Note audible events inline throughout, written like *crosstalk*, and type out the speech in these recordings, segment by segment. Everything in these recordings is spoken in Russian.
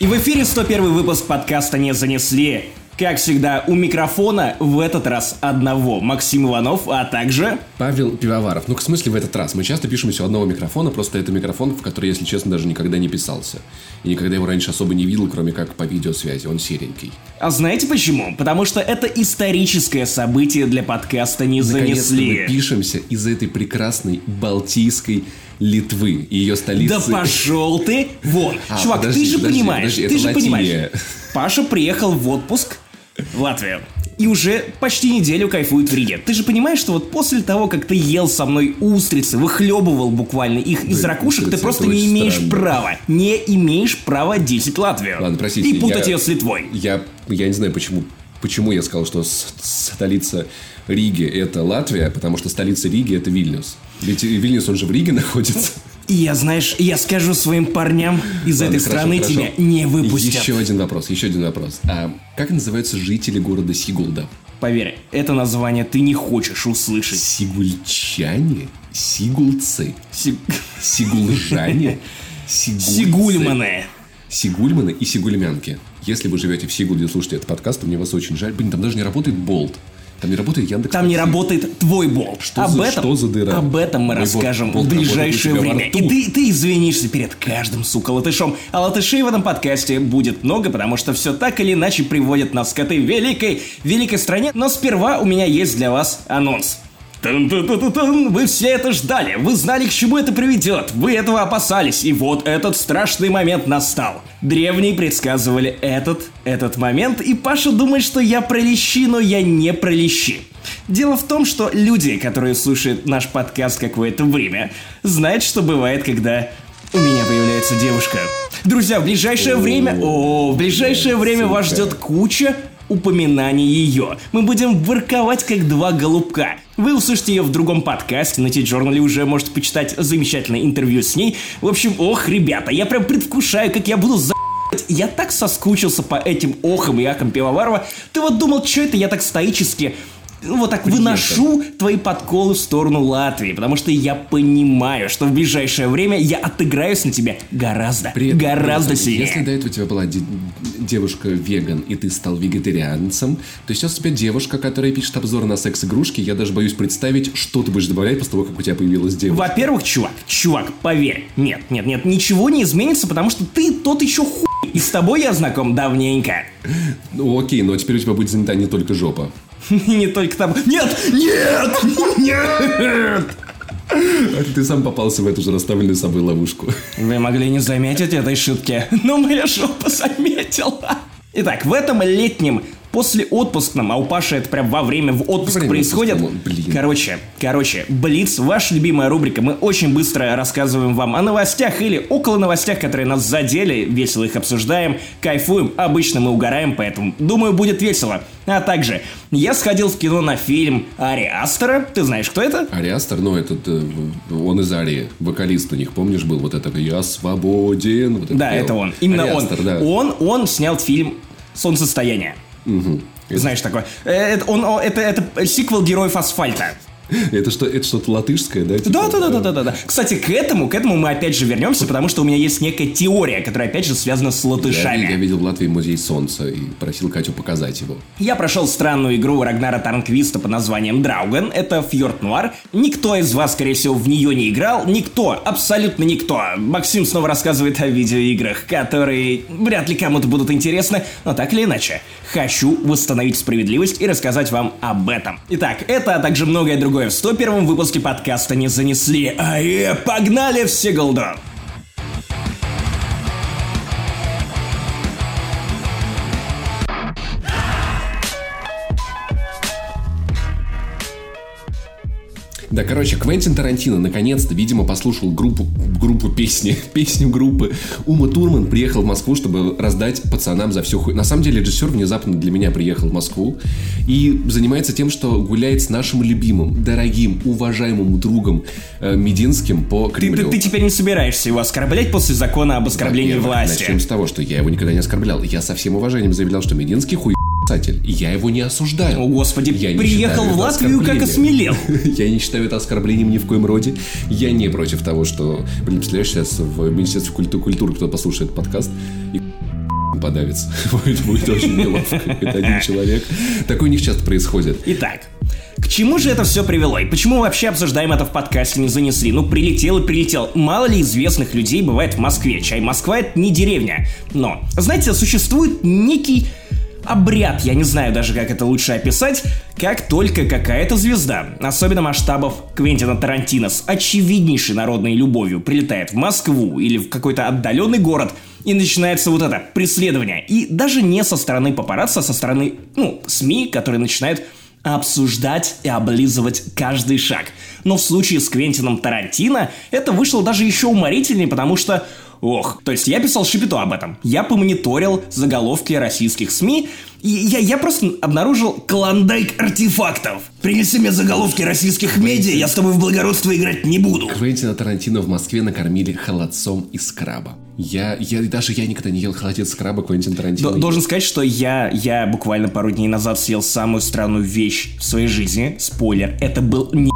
И в эфире 101 выпуск подкаста «Не занесли». Как всегда, у микрофона в этот раз одного Максим Иванов, а также... Павел Пивоваров. Ну, в смысле в этот раз? Мы часто пишем все одного микрофона, просто это микрофон, в который, если честно, даже никогда не писался. И никогда его раньше особо не видел, кроме как по видеосвязи. Он серенький. А знаете почему? Потому что это историческое событие для подкаста «Не Наконец-то занесли». мы пишемся из этой прекрасной Балтийской Литвы и ее столицы. Да пошел ты вон. *laughs* А, Чувак, подожди, ты же подожди, понимаешь, подожди, ты же Латвия. понимаешь. Паша приехал в отпуск в Латвию. И уже почти неделю кайфует в Риге. Ты же понимаешь, что вот после того, как ты ел со мной устрицы, выхлебывал буквально их из Да, ракушек, ты просто не имеешь странно. права. Не имеешь права десять Латвию. Ладно, простите. И путать я- ее с Литвой. Я, я не знаю, почему, почему я сказал, что столица Риги – это Латвия, потому что столица Риги – это Вильнюс. Ведь Вильнюс, он же в Риге *laughs* находится. И я, знаешь, я скажу своим парням из Ладно, этой хорошо, страны хорошо. тебя не выпустят. Еще один вопрос, еще один вопрос. А как называются жители города Сигулда? Поверь, это название ты не хочешь услышать. Сигульчане? Сигулцы? Си- Сигулжане? *laughs* Сигульцы? Сигульманы. Сигульманы и сигульмянки. Если вы живете в Сигулде и слушаете этот подкаст, то мне вас очень жаль. Блин, там даже не работает Болт. Там не работает Яндекс. Там не работает твой болт. Что об за- этом, что за дыра? Об этом мы Мой расскажем болт в ближайшее время. И ты, ты извинишься перед каждым, сука, латышом. А латышей в этом подкасте будет много, потому что все так или иначе приводит нас к этой великой, великой стране. Но сперва у меня есть для вас анонс. Тун-тун-тун-тун. Вы все это ждали, вы знали, к чему это приведет, вы этого опасались, и вот этот страшный момент настал. Древние предсказывали этот, этот момент, и Паша думает, что я про лещи, но я не про лещи. Дело в том, что люди, которые слушают наш подкаст какое-то время, знают, что бывает, когда у меня появляется девушка. Друзья, в ближайшее время... О, в ближайшее время вас ждет куча упоминаний ее. Мы будем ворковать как два голубка. Вы услышите ее в другом подкасте, на T-Journal уже можете почитать замечательное интервью с ней. В общем, ох, ребята, я прям предвкушаю, как я буду за... Я так соскучился по этим охам и ахам Пивоварова. Ты вот думал, что это я так стоически ну, вот так выношу твои подколы в сторону Латвии, потому что я понимаю, что в ближайшее время я отыграюсь на тебе гораздо, При этом- гораздо при этом, сильнее. Если до этого у тебя была де- девушка веган, и ты стал вегетарианцем, то сейчас у тебя девушка, которая пишет обзоры на секс-игрушки, я даже боюсь представить, что ты будешь добавлять после того, как у тебя появилась девушка. Во-первых, чувак, чувак, поверь, нет, нет, нет, ничего не изменится, потому что ты тот еще хуй, и с тобой я знаком давненько. Ну окей, но теперь у тебя будет занята не только жопа. *laughs* Не только там. Нет, нет, нет. А Ты сам попался в эту же расставленную собой ловушку. Вы могли не заметить этой шутки, но моя жопа заметила. Итак, в этом летнем после отпускном, а у Паши это прям во время в отпуск время происходит. отпуска, блин. Короче, короче, Блиц, ваша любимая рубрика. Мы очень быстро рассказываем вам о новостях или около новостях, которые нас задели, весело их обсуждаем, кайфуем. Обычно мы угораем, поэтому думаю будет весело. А также я сходил в кино на фильм Ари Астера. Ты знаешь, кто это? Ариастер, ну этот, э, он из Арии, вокалист у них, помнишь, был вот это «Я свободен». вот это Да, пел. это он. Именно Ари Астер, он. да. Он, он снял фильм «Солнцестояние». Мгм. Знаешь такое? Э, Это, он, о, это, это сиквел героев асфальта. *laughs* Это что, это что-то латышское, да? типа? Да, да, да, да, да, да. Кстати, к этому, к этому мы опять же вернемся, потому что у меня есть некая теория, которая опять же связана с латышами. я видел в Латвии музей солнца и просил Катю показать его. Я прошел странную игру Рагнара Тарнквиста под названием Драуган. Это Фьорд Нуар. Никто из вас, скорее всего, в нее не играл. Никто, абсолютно никто. Максим снова рассказывает о видеоиграх, которые вряд ли кому-то будут интересны, но так или иначе. Хочу восстановить справедливость и рассказать вам об этом. Итак, это, а также многое другое в 101 выпуске подкаста не занесли. Ае, погнали в Сигалду! Да, короче, Квентин Тарантино наконец-то, видимо, послушал группу, группу песни, *laughs* песню группы. Ума Турман приехал в Москву, чтобы раздать пацанам за всю хуй. На самом деле, режиссер внезапно для меня приехал в Москву и занимается тем, что гуляет с нашим любимым, дорогим, уважаемым другом э, Мединским по Ты, Кремлю. ты- ты теперь не собираешься его оскорблять после закона об оскорблении Во-первых, власти. Начнем с того, что я его никогда не оскорблял. Я со всем уважением заявлял, что Мединский хуй писатель. Я его не осуждаю. О, господи, Я приехал в Латвию, как осмелел. *laughs* Я не считаю это оскорблением ни в коем роде. Я не против того, что... Блин, представляешь, сейчас в Министерстве культу- культуры кто послушает подкаст и *laughs* подавится. *laughs* будет, будет очень неловко. Это один человек. Такое у них часто происходит. Итак, к чему же это все привело? И почему вообще обсуждаем это в подкасте не занесли? Ну, прилетел и прилетел. Мало ли известных людей бывает в Москве. Чай Москва это не деревня. Но, знаете, существует некий обряд, я не знаю даже, как это лучше описать, как только какая-то звезда, особенно масштабов Квентина Тарантино, с очевиднейшей народной любовью прилетает в Москву или в какой-то отдаленный город, и начинается вот это преследование. И даже не со стороны папарацци, а со стороны, ну, СМИ, которые начинают обсуждать и облизывать каждый шаг. Но в случае с Квентином Тарантино это вышло даже еще уморительнее, потому что Ох, то есть я писал Шипито об этом. Я помониторил заголовки российских СМИ, и я, я просто обнаружил клондайк артефактов. Принеси мне заголовки российских медиа, я с тобой в благородство играть не буду. Квентина Тарантино в Москве накормили холодцом из краба. Я, я даже я никогда не ел холодец с краба Квентин Тарантино. Должен сказать, что я, я буквально пару дней назад съел самую странную вещь в своей жизни. Спойлер, это был не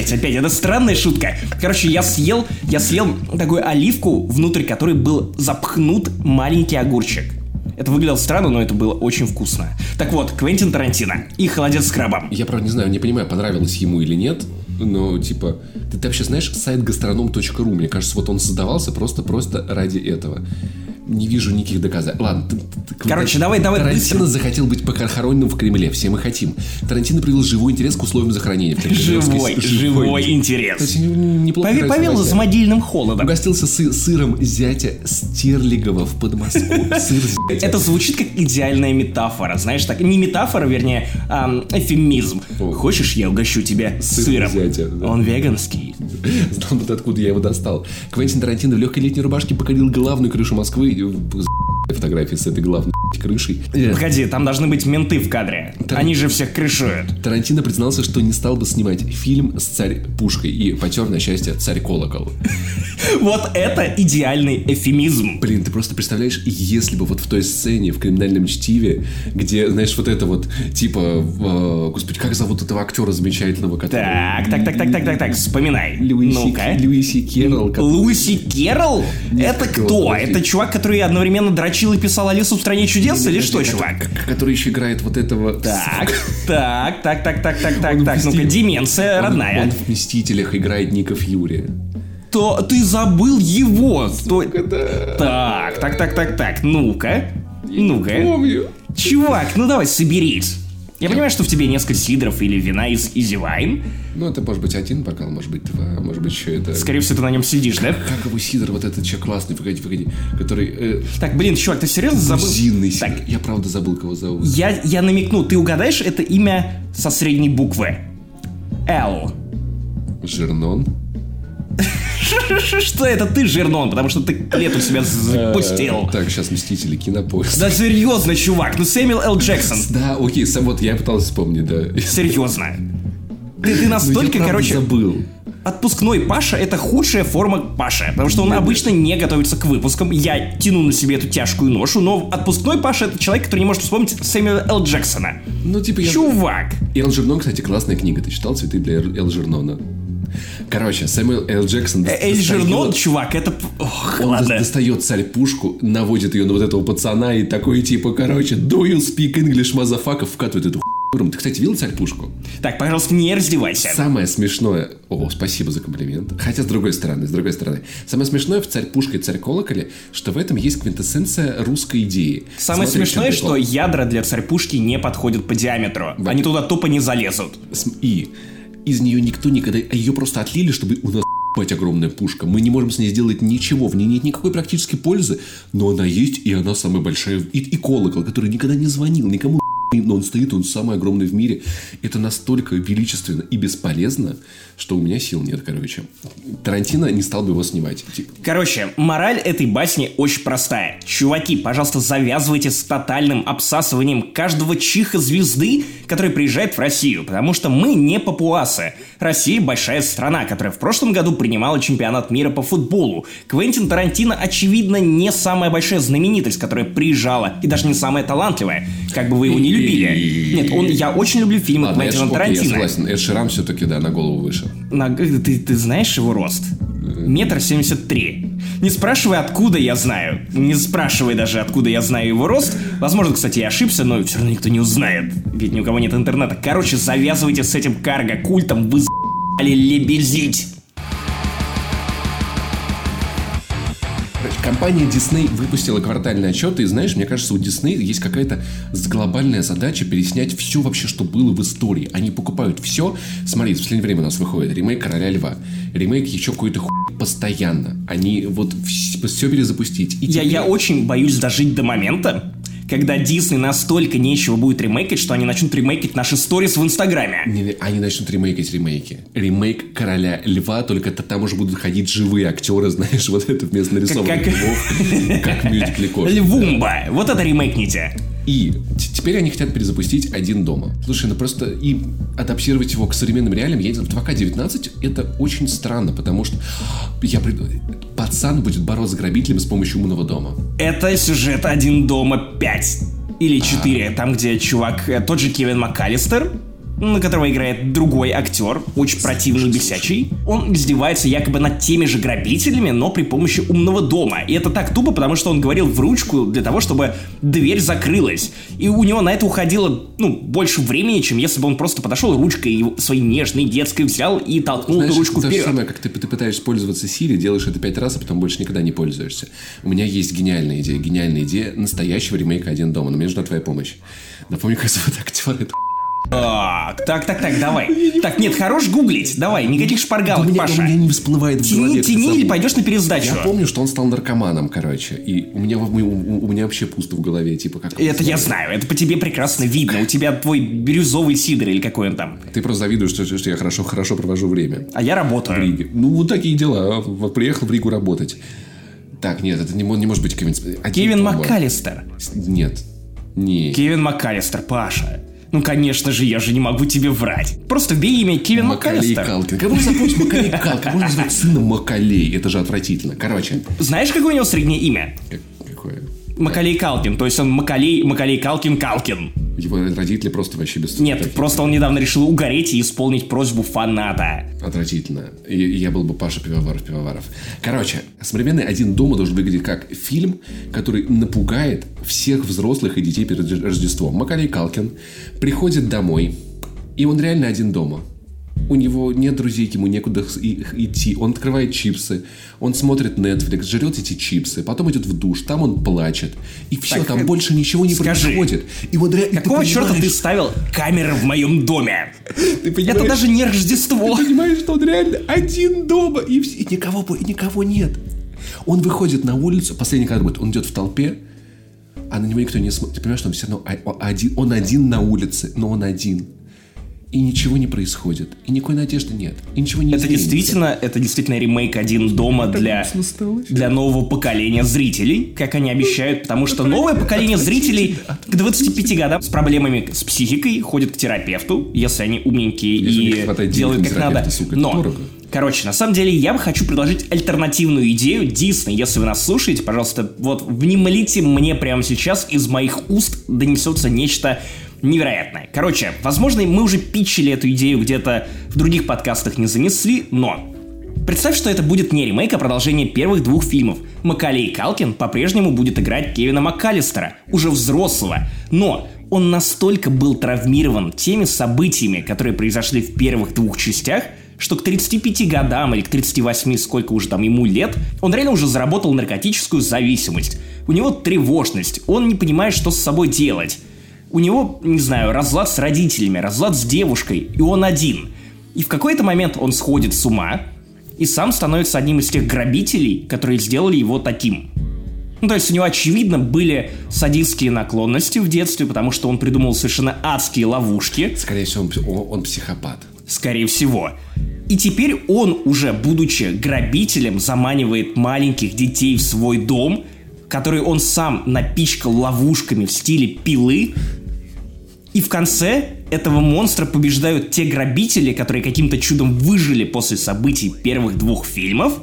опять, это странная шутка. Короче, я съел, я съел такую оливку, внутрь которой был запхнут маленький огурчик. Это выглядело странно, но это было очень вкусно. Так вот, Квентин Тарантино и холодец с крабом. Я, правда, не знаю, не понимаю, понравилось ему или нет, но, типа, ты, ты вообще знаешь сайт гастроном.ру? Мне кажется, вот он создавался просто-просто ради этого не вижу никаких доказательств. Ладно, ты, ты, Короче, давай, давай. Тарантино быстро. захотел быть похороненным в Кремле. Все мы хотим. Тарантино привел живой интерес к условиям захоронения. Живой, живой, живой интерес. Есть, неплохо Пове, повел за могильным холодом. Угостился сы сыром зятя Стерлигова в Подмосковье. *laughs* Сыр зятя. Это звучит как идеальная метафора. Знаешь, так не метафора, вернее, эфемизм. О. Хочешь, я угощу тебя Сыр сыром? Зятя, да. Он веганский. *laughs* Знал бы откуда я его достал. Квентин Тарантино в легкой летней рубашке покорил главную крышу Москвы фотографии с этой главной *laughs* крышей. Погоди, там должны быть менты в кадре. Тар... Они же всех крышуют. Тарантино признался, что не стал бы снимать фильм с царь пушкой и потер на счастье царь колокол. *laughs* Вот это идеальный эфемизм. Блин, ты просто представляешь, если бы вот в той сцене в криминальном чтиве, где, знаешь, вот это вот, типа, э, господи, как зовут этого актера замечательного, который... Так, так, так, так, так, так, так, вспоминай. Луиси, ну-ка. Луиси Керрол. Луиси Керрол? Это кто? Это чувак, который одновременно дрочил и писал Алису в стране чудес или что, чувак? Который еще играет вот этого... *laughs* Так, так, так, так, так, так, так, так, ну-ка, деменция родная. Он в «Мстителях» играет Ника Фьюри то ты забыл его. То... Так, так, так, так, так. Ну-ка. Ну-ка. Помню. Чувак, ну давай соберись. Я понимаю, что в тебе несколько сидров или вина из Easy Wine. Ну, это может быть один бокал, может быть два, может быть еще это... Скорее всего, ты на нем сидишь, да? Как его сидр, вот этот человек классный, погоди, погоди, который... Э... Так, блин, чувак, ты серьезно забыл? Грузинный так. Я правда забыл, кого зовут. Я, я намекну, ты угадаешь это имя со средней буквы? Л. Жернон? *laughs* Что это ты, Жернон? Потому что ты лет у себя запустил. Так, сейчас Мстители, Кинопоиск. Да серьезно, чувак, ну Сэмюэл Л. Джексон. Да, окей, сам вот я пытался вспомнить, да. Серьезно. Ты, ты настолько, короче... забыл. Отпускной Паша это худшая форма Паша, потому что он обычно не готовится к выпускам. Я тяну на себе эту тяжкую ношу, но отпускной Паша это человек, который не может вспомнить Сэмюэла Л. Джексона. Ну, типа я... Чувак! Элджернон, кстати, классная книга. Ты читал «Цветы для Элджернона»? Короче, Сэмюэл Л. Джексон... Эльжернон, чувак, это... Ох, он ладно. достает царь пушку, наводит ее на вот этого пацана и такой типа, короче, do you speak English, motherfucker, вкатывает эту ты, кстати, видел царь пушку? Так, пожалуйста, не раздевайся. Самое смешное... О, спасибо за комплимент. Хотя, с другой стороны, с другой стороны. Самое смешное в царь пушка и царь колоколе, что в этом есть квинтэссенция русской идеи. Самое Смотри, смешное, что ядра для царь пушки не подходят по диаметру. Вот. Они туда тупо не залезут. И из нее никто никогда... А ее просто отлили, чтобы у нас ебать огромная пушка. Мы не можем с ней сделать ничего, в ней нет никакой практической пользы, но она есть, и она самая большая. И, и колокол, который никогда не звонил никому но он стоит, он самый огромный в мире. Это настолько величественно и бесполезно, что у меня сил нет, короче. Тарантино не стал бы его снимать. Типа. Короче, мораль этой басни очень простая. Чуваки, пожалуйста, завязывайте с тотальным обсасыванием каждого чиха звезды, который приезжает в Россию, потому что мы не папуасы. Россия большая страна, которая в прошлом году принимала чемпионат мира по футболу. Квентин Тарантино, очевидно, не самая большая знаменитость, которая приезжала, и даже не самая талантливая, как бы вы его не любили. Нет, он, я очень люблю фильмы Ладно, Квентина Тарантино. Я согласен, Эд Ширам все-таки, да, на голову выше. На, ты, ты знаешь его рост? Метр семьдесят три. Не спрашивай, откуда я знаю. Не спрашивай даже, откуда я знаю его рост. Возможно, кстати, я ошибся, но все равно никто не узнает. Ведь ни у кого нет интернета. Короче, завязывайте с этим карго-культом. Вы за***ли лебезить. Компания Disney выпустила квартальный отчет, и знаешь, мне кажется, у Disney есть какая-то глобальная задача переснять все вообще, что было в истории. Они покупают все. Смотри, в последнее время у нас выходит ремейк Короля Льва, ремейк еще какой-то хуй постоянно. Они вот все перезапустить. И я, теперь... я очень боюсь дожить до момента, когда Дисней настолько нечего будет ремейкать, что они начнут ремейкать наши сторис в Инстаграме. Не, они начнут ремейкать ремейки. Ремейк Короля Льва, только -то там уже будут ходить живые актеры, *laughs* знаешь, вот это вместо нарисованных как, львов, *laughs* как в мюзикле Львумба, вот это ремейкните. И теперь они хотят перезапустить «Один дома». Слушай, ну просто и адаптировать его к современным реалиям, я не знаю, в 2К19 это очень странно, потому что я пацан будет бороться с грабителем с помощью умного дома. Это сюжет «Один дома 5» или 4, а... там, где чувак, э, тот же Кевин МакКаллистер, на которого играет другой актер, очень противный и бесячий. Он издевается якобы над теми же грабителями, но при помощи умного дома. И это так тупо, потому что он говорил в ручку для того, чтобы дверь закрылась. И у него на это уходило, ну, больше времени, чем если бы он просто подошел ручкой своей нежной детской взял и толкнул Знаешь, эту ручку вперед. Самое, как ты, ты пытаешься пользоваться Siri, делаешь это пять раз, а потом больше никогда не пользуешься. У меня есть гениальная идея, гениальная идея настоящего ремейка «Один дома», но мне нужна твоя помощь. Напомню, как зовут актера, это так, так, так, так, давай. Так, нет, хорош гуглить. Давай, никаких шпаргалок, у меня, Паша. У меня не всплывает в голове. Тяни, тяни или пойдешь на пересдачу. Я помню, что он стал наркоманом, короче. И у меня, у, у меня вообще пусто в голове, типа как... Это я знаю, это по тебе прекрасно видно. У тебя твой бирюзовый сидр или какой он там. Ты просто завидуешь, что, что я хорошо, хорошо провожу время. А я работаю. В Риге. Ну, вот такие дела. Вот приехал в Ригу работать. Так, нет, это не, не может быть Кевин... Кевин МакКаллистер. Нет. Не. Кевин МакКаллистер, Паша. Ну, конечно же, я же не могу тебе врать. Просто вбей имя Кевин Макалей Калкин. Можно запомнить Макалей Калкин? Как можно назвать сына Макалей? Это же отвратительно. Короче. Знаешь, какое у него среднее имя? Макалей Калкин. То есть он Макалей, Макалей Калкин Калкин. Его родители просто вообще без... Нет, таких. просто он недавно решил угореть и исполнить просьбу фаната. Отвратительно. И я был бы Паша Пивоваров Пивоваров. Короче, современный «Один дома» должен выглядеть как фильм, который напугает всех взрослых и детей перед Рождеством. Макалей Калкин приходит домой, и он реально один дома у него нет друзей, ему некуда идти. Он открывает чипсы, он смотрит Netflix, жрет эти чипсы, потом идет в душ, там он плачет. И все, так, там больше ничего не скажи, происходит. И вот, какого ты черта ты ставил камеры в моем доме? *laughs* Ты Это даже не Рождество. Ты понимаешь, что он реально один дома, и, и, никого, и никого нет. Он выходит на улицу, последний кадр будет, он идет в толпе, а на него никто не смотрит. Ты понимаешь, что он все равно один, он один на улице, но он один и ничего не происходит, и никакой надежды нет, и ничего не Это изменится. действительно, это действительно ремейк «Один дома» для, для нового поколения зрителей, как они обещают, потому что новое поколение зрителей к 25 годам с проблемами с психикой ходит к терапевту, если они умненькие если и делают как надо. Сука, Но Короче, на самом деле, я бы хочу предложить альтернативную идею. Дисней, если вы нас слушаете, пожалуйста, вот внемлите мне прямо сейчас из моих уст донесется нечто невероятное. Короче, возможно, мы уже питчили эту идею где-то в других подкастах не занесли, но Представь, что это будет не ремейк, а продолжение первых двух фильмов. Макалей Калкин по-прежнему будет играть Кевина МакКаллистера, уже взрослого. Но он настолько был травмирован теми событиями, которые произошли в первых двух частях, что к 35 годам или к 38, сколько уже там ему лет, он реально уже заработал наркотическую зависимость. У него тревожность, он не понимает, что с собой делать. У него, не знаю, разлад с родителями, разлад с девушкой, и он один. И в какой-то момент он сходит с ума, и сам становится одним из тех грабителей, которые сделали его таким. Ну, то есть у него, очевидно, были садистские наклонности в детстве, потому что он придумал совершенно адские ловушки. Скорее всего, он, он, он психопат. Скорее всего. И теперь он, уже будучи грабителем, заманивает маленьких детей в свой дом, который он сам напичкал ловушками в стиле пилы, и в конце этого монстра побеждают те грабители, которые каким-то чудом выжили после событий первых двух фильмов.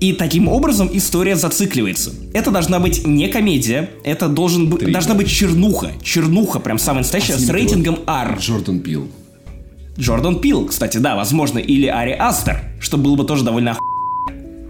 И таким образом история зацикливается. Это должна быть не комедия, это должен быть, должна быть чернуха. Чернуха, прям самая настоящая, а с рейтингом R. Джордан Пил. Джордан Пил, кстати, да, возможно, или Ари Астер, что было бы тоже довольно оху...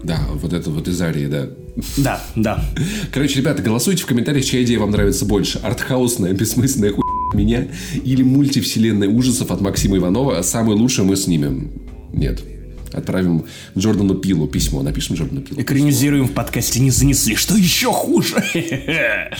Да, вот это вот из Арии, да. Да, да. Короче, ребята, голосуйте в комментариях, чья идея вам нравится больше. Артхаусная, бессмысленная хуй меня или мультивселенная ужасов от Максима Иванова. Самый лучший мы снимем. Нет. Отправим Джордану Пилу письмо. Напишем Джордану Пилу. Экранизируем в подкасте «Не занесли». Что еще хуже? *laughs*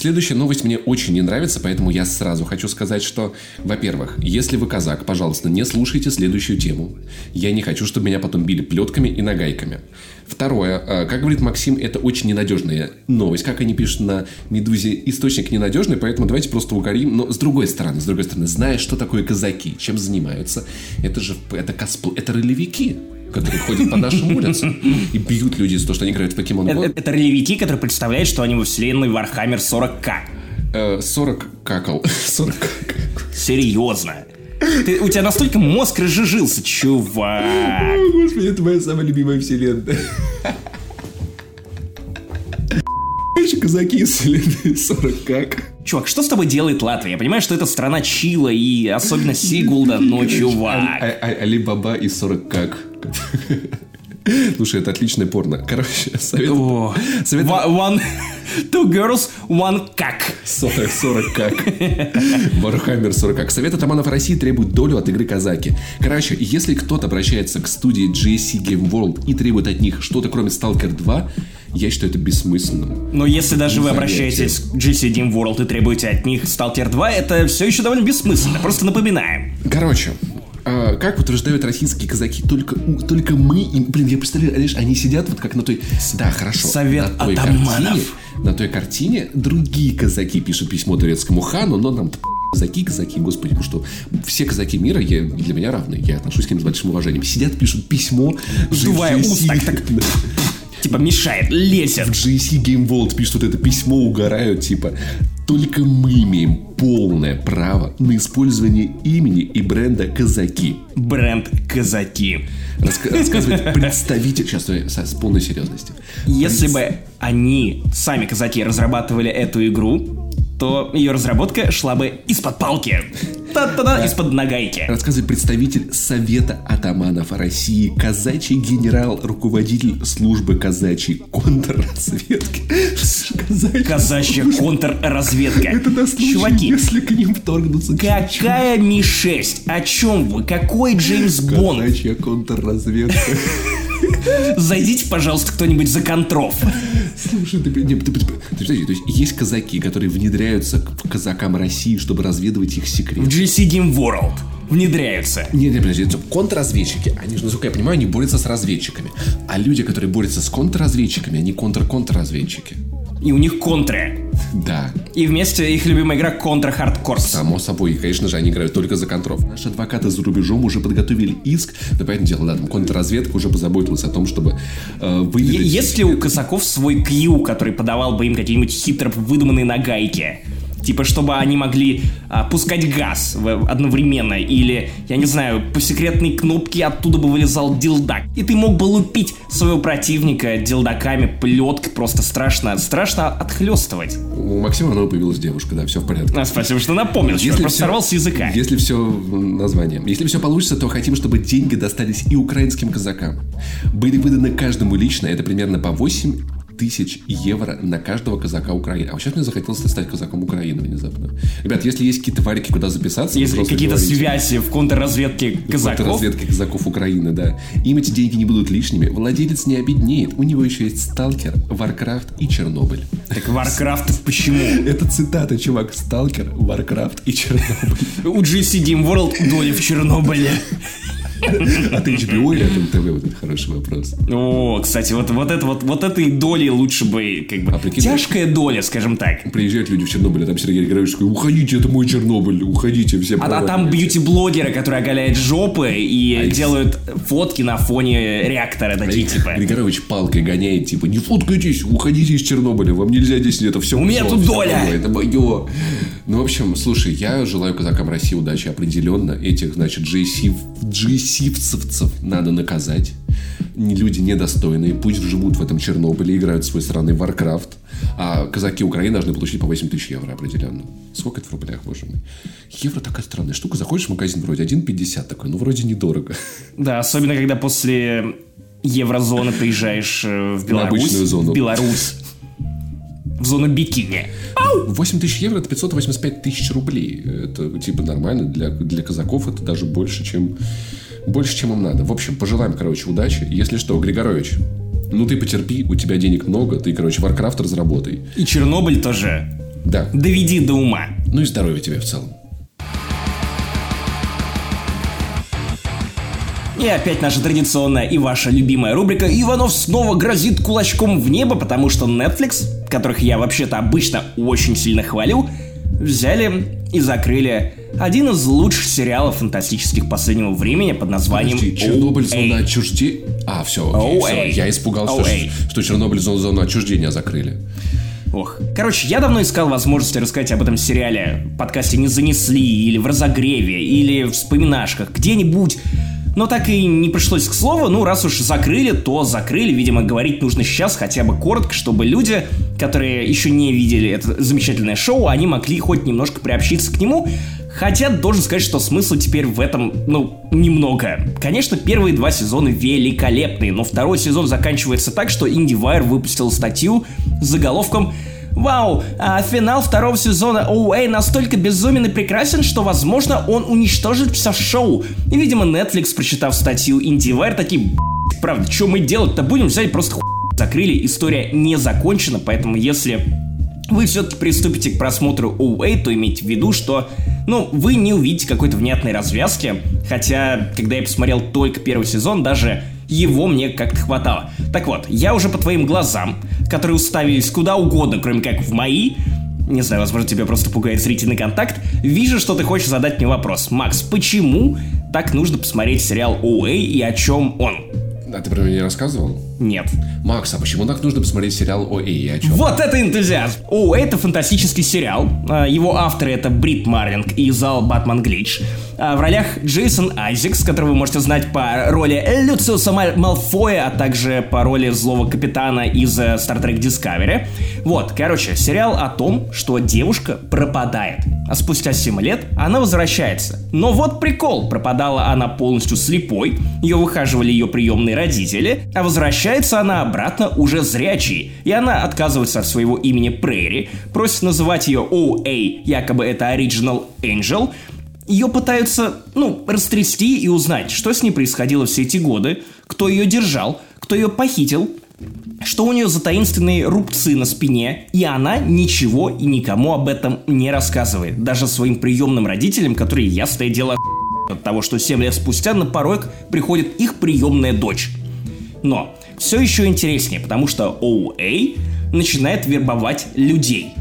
Следующая новость мне очень не нравится, поэтому я сразу хочу сказать, что, во-первых, если вы казак, пожалуйста, не слушайте следующую тему. Я не хочу, чтобы меня потом били плетками и нагайками. Второе, э, как говорит Максим, это очень ненадежная новость. Как они пишут на Медузе, источник ненадежный, поэтому давайте просто угорим. Но с другой стороны, с другой стороны, зная, что такое казаки, чем занимаются, это же это косплей, это ролевики которые ходят по нашим улицам и бьют людей за то, что они играют в Покемон Go. Это, это ролевики, которые представляют, что они во вселенной Warhammer 40к. 40 какал. *laughs* 40 какал. Серьезно. Ты, у тебя настолько мозг разжижился, чувак. О, господи, это моя самая любимая вселенная. Короче, казаки вселенной 40 как. Чувак, что с тобой делает Латвия? Я понимаю, что это страна Чила и особенно Сигулда, но чувак. Алибаба и 40 как. *laughs* Слушай, это отличное порно. Короче, *laughs* совет... О, совет... One... *laughs* Two girls, one как. 40, 40 как. Warhammer 40 как. Совет атаманов России требует долю от игры казаки. Короче, если кто-то обращается к студии GSC Game World и требует от них что-то кроме Stalker 2, я считаю это бессмысленным. Но если даже вы обращаетесь к GC Game World и требуете от них Stalker 2, это все еще довольно бессмысленно. Просто напоминаем. Короче, а, как утверждают российские казаки, только, только мы им... Блин, я представляю, знаешь, они сидят вот как на той... Да, хорошо. Совет на той атаманов. Картине, на той картине другие казаки пишут письмо турецкому хану, но нам казаки, казаки, господи, ну что, все казаки мира я, для меня равны, я отношусь к ним с большим уважением. Сидят, пишут письмо, сдувая уст, так, так. *laughs* Типа мешает, лезет. В GSC Game World пишут это письмо, угорают, типа, только мы имеем полное право на использование имени и бренда «Казаки». Бренд «Казаки». Раска- рассказывает представитель... Сейчас, с полной серьезностью. Если бы они, сами казаки, разрабатывали эту игру, то ее разработка шла бы из-под палки. Та-та-да, из-под нагайки. Рассказывает представитель Совета атаманов России, казачий генерал, руководитель службы казачьей контрразведки. Казачья контрразведка. Это на случай, Чуваки, если к ним вторгнутся. какая Ми-6? О чем вы? Какой Джеймс Бонд? Казачья контрразведка. *laughs* Зайдите, пожалуйста, кто-нибудь за контров. Слушай, ты, не, ты, ты, ты, подожди, то есть есть казаки, которые внедряются к казакам России, чтобы разведывать их секрет. В GC Game World внедряются. Нет, нет, подожди, контрразведчики, они же, насколько я понимаю, они борются с разведчиками. А люди, которые борются с контрразведчиками, они контр-контрразведчики. И у них контры. Да. И вместе их любимая игра Contra Hard Corps. Само собой, и, конечно же, они играют только за контров. Наши адвокаты за рубежом уже подготовили иск, да поэтому дело, да, там контрразведка уже позаботилась о том, чтобы э, выведать... Есть ли у казаков свой кью, который подавал бы им какие-нибудь хитро выдуманные нагайки? Типа, чтобы они могли а, пускать газ в, одновременно. Или, я не знаю, по секретной кнопке оттуда бы вылезал дилдак. И ты мог бы лупить своего противника дилдаками, плеткой. Просто страшно, страшно отхлестывать. У Максима снова появилась девушка, да, все в порядке. А, спасибо, что напомнил. Если просто все, сорвал с языка. Если все название. Если все получится, то хотим, чтобы деньги достались и украинским казакам. Были выданы каждому лично, это примерно по 8 тысяч евро на каждого казака Украины. А вот сейчас мне захотелось стать казаком Украины внезапно. Ребят, если есть какие-то варики, куда записаться... Есть какие-то связи в контрразведке казаков? В контрразведке казаков Украины, да. Им эти деньги не будут лишними. Владелец не обеднеет. У него еще есть Сталкер, Warcraft и Чернобыль. Так Warcraft *laughs* почему? Это цитата, чувак. Сталкер, Warcraft и Чернобыль. У GSC Game World доля в Чернобыле. *laughs* *laughs* От HBO или от НТВ? Вот это хороший вопрос. О, кстати, вот, вот, это, вот, вот этой доли лучше бы, как бы, а тяжкая доля, скажем так. Приезжают люди в Чернобыль, а там Сергей Григорьевич такой, уходите, это мой Чернобыль, уходите, все А, а там бьюти-блогеры, которые оголяют жопы и а делают фотки на фоне реактора, такие типа. Григорьевич палкой гоняет, типа, не фоткайтесь, уходите из Чернобыля, вам нельзя здесь, это все. У меня тут доля. Это мое. Ну, в общем, слушай, я желаю казакам России удачи определенно. Этих, значит, GC, GC-вцевцев надо наказать. Люди недостойные, пусть живут в этом Чернобыле, играют свой странный Warcraft. А казаки Украины должны получить по 8 тысяч евро определенно. Сколько это в рублях, боже мой? Евро такая странная штука. Заходишь в магазин вроде 1,50 такой, ну вроде недорого. Да, особенно когда после еврозоны приезжаешь э, в Беларусь. На зону. В Беларусь. В зону бикини. 8 тысяч евро это 585 тысяч рублей. Это типа нормально. Для, для казаков это даже больше, чем больше, чем им надо. В общем, пожелаем, короче, удачи. Если что, Григорович, ну ты потерпи, у тебя денег много, ты, короче, Warcraft разработай. И Чернобыль тоже. Да. Доведи до ума. Ну и здоровья тебе в целом. И опять наша традиционная и ваша любимая рубрика «Иванов снова грозит кулачком в небо», потому что Netflix, которых я вообще-то обычно очень сильно хвалю, взяли и закрыли один из лучших сериалов фантастических последнего времени под названием Подожди, Чернобыль зона отчуждения. А, все, окей, все. Я испугался, что, что Чернобыль зону отчуждения закрыли. Ох. Короче, я давно искал возможности рассказать об этом сериале. В подкасте не занесли, или в разогреве, или в вспоминашках, где-нибудь. Но так и не пришлось к слову, ну раз уж закрыли, то закрыли, видимо, говорить нужно сейчас хотя бы коротко, чтобы люди, которые еще не видели это замечательное шоу, они могли хоть немножко приобщиться к нему, Хотя, должен сказать, что смысла теперь в этом, ну, немного. Конечно, первые два сезона великолепные, но второй сезон заканчивается так, что IndieWire выпустил статью с заголовком Вау, а финал второго сезона OA настолько безумен и прекрасен, что, возможно, он уничтожит все шоу. И, видимо, Netflix, прочитав статью IndieWire, такие, правда, что мы делать-то будем? Взять просто хуй закрыли, история не закончена, поэтому если вы все-таки приступите к просмотру OA, то имейте в виду, что, ну, вы не увидите какой-то внятной развязки, хотя, когда я посмотрел только первый сезон, даже его мне как-то хватало. Так вот, я уже по твоим глазам, которые уставились куда угодно, кроме как в мои, не знаю, возможно, тебя просто пугает зрительный контакт, вижу, что ты хочешь задать мне вопрос. Макс, почему так нужно посмотреть сериал OA и о чем он? А ты про меня не рассказывал? Нет. Макс, а почему так нужно посмотреть сериал ОЭ? О чем? Вот это энтузиазм! О, это фантастический сериал. А, его авторы это Брит Марлинг и Зал Батман Глич. А, в ролях Джейсон Айзекс, которого вы можете знать по роли Люциуса Малфоя, а также по роли злого капитана из э, Star Trek Discovery. Вот, короче, сериал о том, что девушка пропадает, а спустя 7 лет она возвращается. Но вот прикол, пропадала она полностью слепой, ее выхаживали ее приемные родители, а возвращается она обратно уже зрячей, и она отказывается от своего имени Прейри, просит называть ее OA, якобы это Original Angel, ее пытаются, ну, растрясти и узнать, что с ней происходило все эти годы, кто ее держал, кто ее похитил, что у нее за таинственные рубцы на спине, и она ничего и никому об этом не рассказывает. Даже своим приемным родителям, которые ясное дело от того, что 7 лет спустя на порог приходит их приемная дочь. Но все еще интереснее, потому что OA начинает вербовать людей –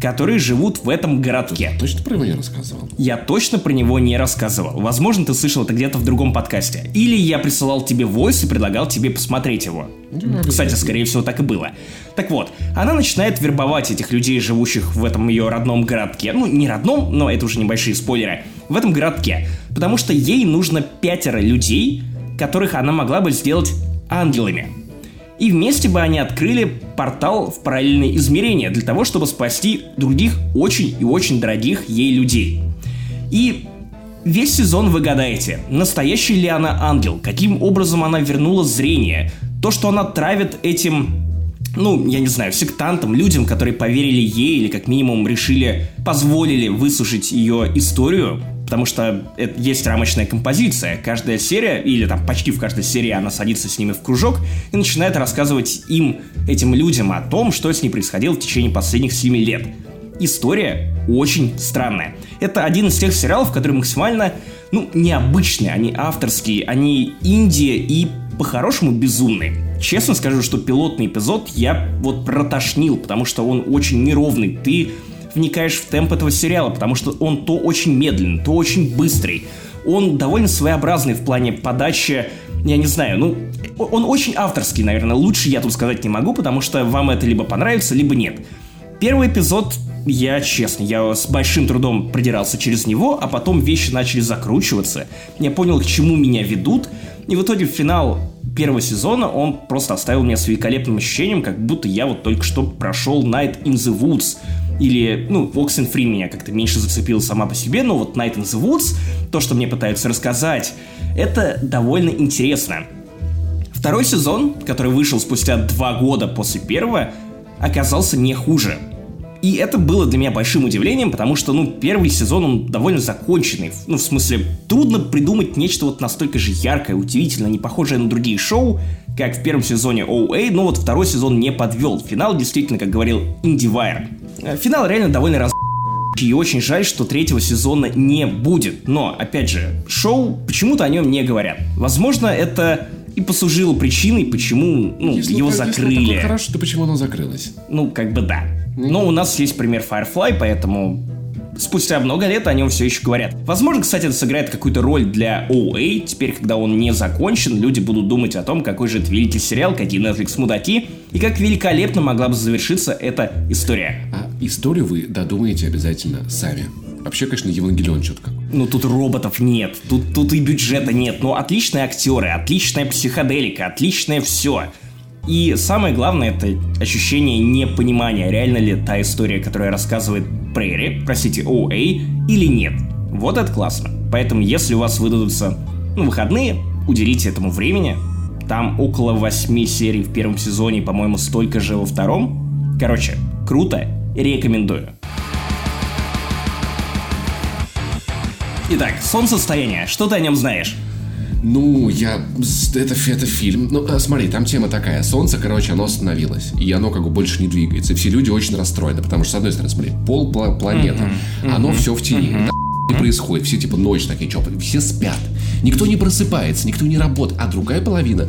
которые живут в этом городке. Я точно про него не рассказывал? Я точно про него не рассказывал. Возможно, ты слышал это где-то в другом подкасте. Или я присылал тебе войс и предлагал тебе посмотреть его. Ну, Кстати, скорее всего, так и было. Так вот, она начинает вербовать этих людей, живущих в этом ее родном городке. Ну, не родном, но это уже небольшие спойлеры. В этом городке. Потому что ей нужно пятеро людей, которых она могла бы сделать ангелами. И вместе бы они открыли портал в параллельные измерения для того, чтобы спасти других очень и очень дорогих ей людей. И весь сезон вы гадаете, настоящий ли она ангел, каким образом она вернула зрение, то, что она травит этим ну, я не знаю, сектантам, людям, которые поверили ей или как минимум решили, позволили выслушать ее историю, потому что это есть рамочная композиция. Каждая серия, или там почти в каждой серии она садится с ними в кружок и начинает рассказывать им, этим людям, о том, что с ней происходило в течение последних 7 лет. История очень странная. Это один из тех сериалов, которые максимально, ну, необычные, они авторские, они Индия и по-хорошему безумные. Честно скажу, что пилотный эпизод я вот протошнил, потому что он очень неровный. Ты вникаешь в темп этого сериала, потому что он то очень медленный, то очень быстрый. Он довольно своеобразный в плане подачи, я не знаю, ну, он очень авторский, наверное. Лучше я тут сказать не могу, потому что вам это либо понравится, либо нет. Первый эпизод, я честно, я с большим трудом продирался через него, а потом вещи начали закручиваться. Я понял, к чему меня ведут, и в итоге финал первого сезона он просто оставил меня с великолепным ощущением, как будто я вот только что прошел Night in the Woods. Или, ну, Oxenfree меня как-то меньше зацепила сама по себе, но вот Night in the Woods, то, что мне пытаются рассказать, это довольно интересно. Второй сезон, который вышел спустя два года после первого, оказался не хуже. И это было для меня большим удивлением, потому что, ну, первый сезон, он довольно законченный. Ну, в смысле, трудно придумать нечто вот настолько же яркое, удивительно, не похожее на другие шоу, как в первом сезоне OA, но вот второй сезон не подвел. Финал действительно, как говорил IndieWire. Э, финал реально довольно раз... И очень жаль, что третьего сезона не будет. Но, опять же, шоу почему-то о нем не говорят. Возможно, это и послужило причиной, почему ну, если, его закрыли. Если хорошо, то почему оно закрылось? Ну, как бы да. Но у нас есть пример Firefly, поэтому спустя много лет о нем все еще говорят. Возможно, кстати, это сыграет какую-то роль для OA. Теперь, когда он не закончен, люди будут думать о том, какой же это великий сериал, какие Netflix мудаки, и как великолепно могла бы завершиться эта история. А историю вы додумаете обязательно сами. Вообще, конечно, Евангелион что-то как. Ну, тут роботов нет, тут, тут и бюджета нет, но отличные актеры, отличная психоделика, отличное все. И самое главное, это ощущение непонимания, реально ли та история, которая рассказывает Прейри, простите, OA, или нет. Вот это классно. Поэтому, если у вас выдадутся ну, выходные, уделите этому времени. Там около 8 серий в первом сезоне, по-моему, столько же во втором. Короче, круто, рекомендую. Итак, солнцестояние. Что ты о нем знаешь? Ну, я... Это, это фильм. Ну, а, смотри, там тема такая. Солнце, короче, оно остановилось. И оно как бы больше не двигается. И все люди очень расстроены. Потому что, с одной стороны, смотри, пол планеты. Mm-hmm. Оно mm-hmm. все в тени. Mm-hmm. Не происходит. Все типа ночь такие, что все спят. Никто не просыпается, никто не работает. А другая половина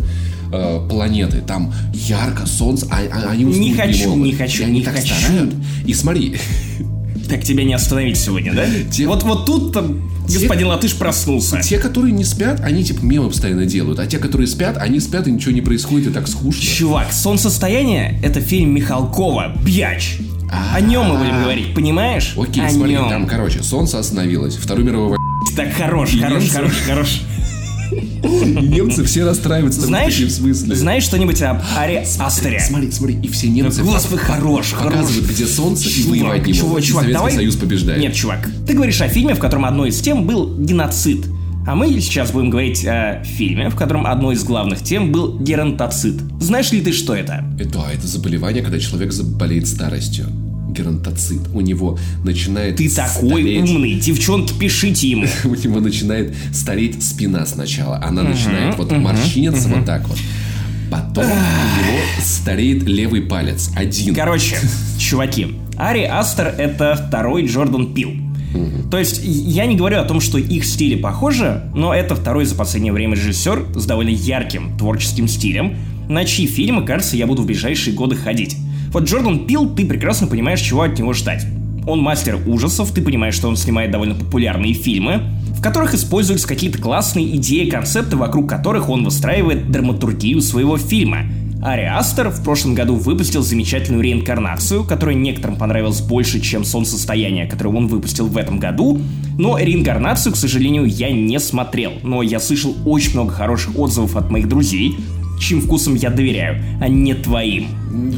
э, планеты. Там ярко, солнце, а, а они уснуть не хочу, не, не хочу, и они не так хочу. старают. И смотри. *laughs* Так тебя не остановить сегодня, да? Те... Вот, вот тут там господин Латыш проснулся. Те, которые не спят, они типа мемы постоянно делают. А те, которые спят, они спят, и ничего не происходит, и так скучно. Чувак, «Солнцестояние» — это фильм Михалкова «Бьяч». О нем мы будем говорить, понимаешь? Окей, смотри, там, короче, солнце остановилось, Вторую мировую Так, хорош, хорош, хорош, хорош. Немцы все расстраиваются знаешь, в смысле. Знаешь что-нибудь об Аре Астере? Смотри, смотри, и все немцы Господи, хорош, показывают, где солнце, и воевать не чувак, чувак, Советский давай... Союз побеждает. Нет, чувак, ты говоришь о фильме, в котором одной из тем был геноцид. А мы сейчас будем говорить о фильме, в котором одной из главных тем был геронтоцид. Знаешь ли ты, что это? Это, это заболевание, когда человек заболеет старостью геронтоцит. У него начинает Ты такой стареть... умный, девчонки, пишите ему. *laughs* У него начинает стареть спина сначала. Она начинает вот морщиниться вот так вот. Потом у него стареет левый палец. Один. Короче, *laughs* чуваки, Ари Астер это второй Джордан Пил. То есть я не говорю о том, что их стили похожи, но это второй за последнее время режиссер с довольно ярким творческим стилем, на чьи фильмы, кажется, я буду в ближайшие годы ходить. Вот Джордан Пил, ты прекрасно понимаешь, чего от него ждать. Он мастер ужасов, ты понимаешь, что он снимает довольно популярные фильмы, в которых используются какие-то классные идеи, концепты, вокруг которых он выстраивает драматургию своего фильма. Ари Астер в прошлом году выпустил замечательную реинкарнацию, которая некоторым понравилась больше, чем «Солнцестояние», которое он выпустил в этом году. Но реинкарнацию, к сожалению, я не смотрел. Но я слышал очень много хороших отзывов от моих друзей, чьим вкусом я доверяю, а не твоим.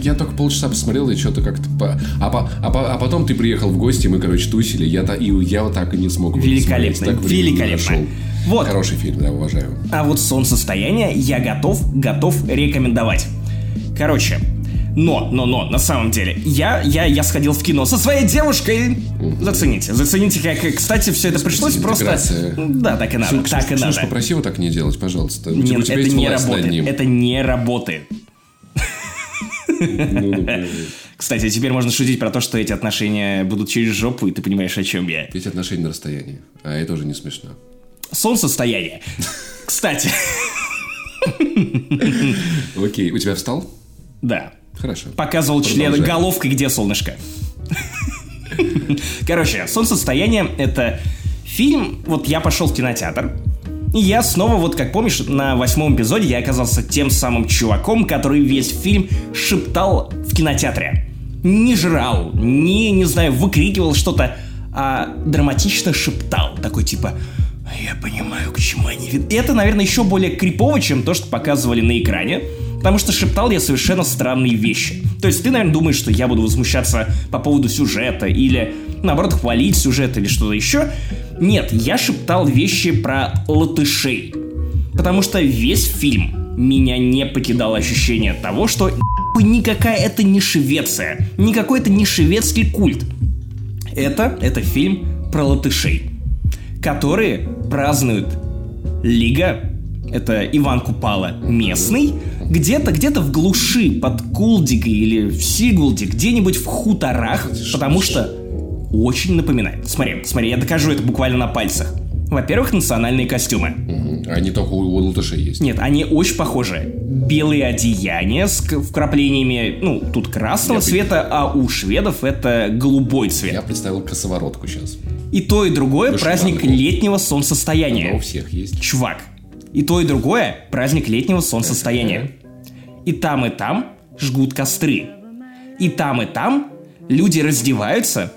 Я только полчаса посмотрел и что-то как-то... По... А, по... А, по... а потом ты приехал в гости, мы, короче, тусили, я, та... и я вот так и не смог Великолепно, так великолепно. Вот. Хороший фильм, да, уважаю. А вот «Солнцестояние» я готов, готов рекомендовать. Короче, но, но, но, на самом деле, я, я, я сходил в кино со своей девушкой. Зацените, зацените, как, кстати, все это пришлось просто... Да, так и надо, так и надо. попроси его так не делать, пожалуйста. Нет, это не работает, это не работает. Кстати, теперь можно шутить про то, что эти отношения будут через жопу, и ты понимаешь, о чем я. Эти отношения на расстоянии. А это уже не смешно. Солнцестояние. *laughs* Кстати. Окей, у тебя встал? Да. Хорошо. Показывал член головкой, где солнышко. Короче, «Солнцестояние» — это фильм... Вот я пошел в кинотеатр, и я снова, вот как помнишь, на восьмом эпизоде я оказался тем самым чуваком, который весь фильм шептал в кинотеатре. Не жрал, не, не знаю, выкрикивал что-то, а драматично шептал. Такой типа Я понимаю, к чему они ведут. Это, наверное, еще более крипово, чем то, что показывали на экране. Потому что шептал я совершенно странные вещи. То есть ты, наверное, думаешь, что я буду возмущаться по поводу сюжета или, наоборот, хвалить сюжет или что-то еще. Нет, я шептал вещи про латышей. Потому что весь фильм меня не покидало ощущение того, что никакая это не Швеция, никакой это не шведский культ. Это, это фильм про латышей, которые празднуют Лига, это Иван Купала местный, где-то, где-то в глуши под Кулдигой или в Сигулде, где-нибудь в хуторах, потому что очень напоминает. Смотри, смотри, я докажу это буквально на пальцах. Во-первых, национальные костюмы. Угу. Они только у, у латышей есть. Нет, они очень похожи. Белые одеяния с вкраплениями, ну, тут красного я цвета, а у шведов это голубой цвет. Я представил косоворотку сейчас. И то, и другое Вышиванку. праздник летнего солнцестояния. Но у всех есть. Чувак, и то, и другое праздник летнего солнцестояния. И там, и там жгут костры. И там, и там люди раздеваются,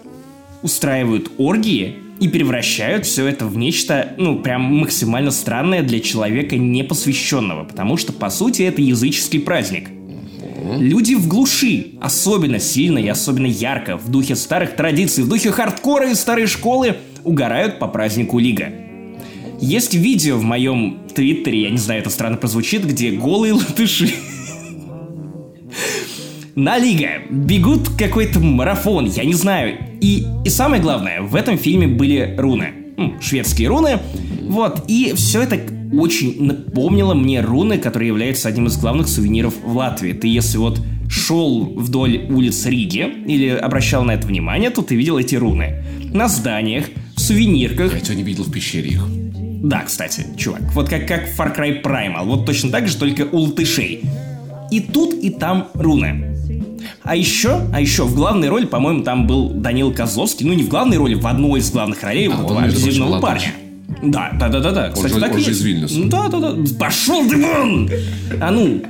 устраивают оргии и превращают все это в нечто, ну, прям максимально странное для человека непосвященного, потому что, по сути, это языческий праздник. Люди в глуши, особенно сильно и особенно ярко, в духе старых традиций, в духе хардкора и старой школы, угорают по празднику Лига. Есть видео в моем твиттере, я не знаю, это странно прозвучит, где голые латыши на Лига бегут какой-то марафон, я не знаю. И, и самое главное, в этом фильме были руны. Ну, шведские руны. Вот, и все это очень напомнило мне руны, которые являются одним из главных сувениров в Латвии. Ты если вот шел вдоль улиц Риги или обращал на это внимание, то ты видел эти руны. На зданиях, в сувенирках. Я тебя не видел в пещере их. Да, кстати, чувак. Вот как, как Far Cry Primal. Вот точно так же, только у латышей. И тут, и там руны. А еще, а еще в главной роли, по-моему, там был Данил Козловский. Ну, не в главной роли, в одной из главных ролей а, этого агрессивного парня. Да, да, да, да, да. Кстати, он же, так он же из Вильнюса. Да, да, да. Пошел ты вон! А ну,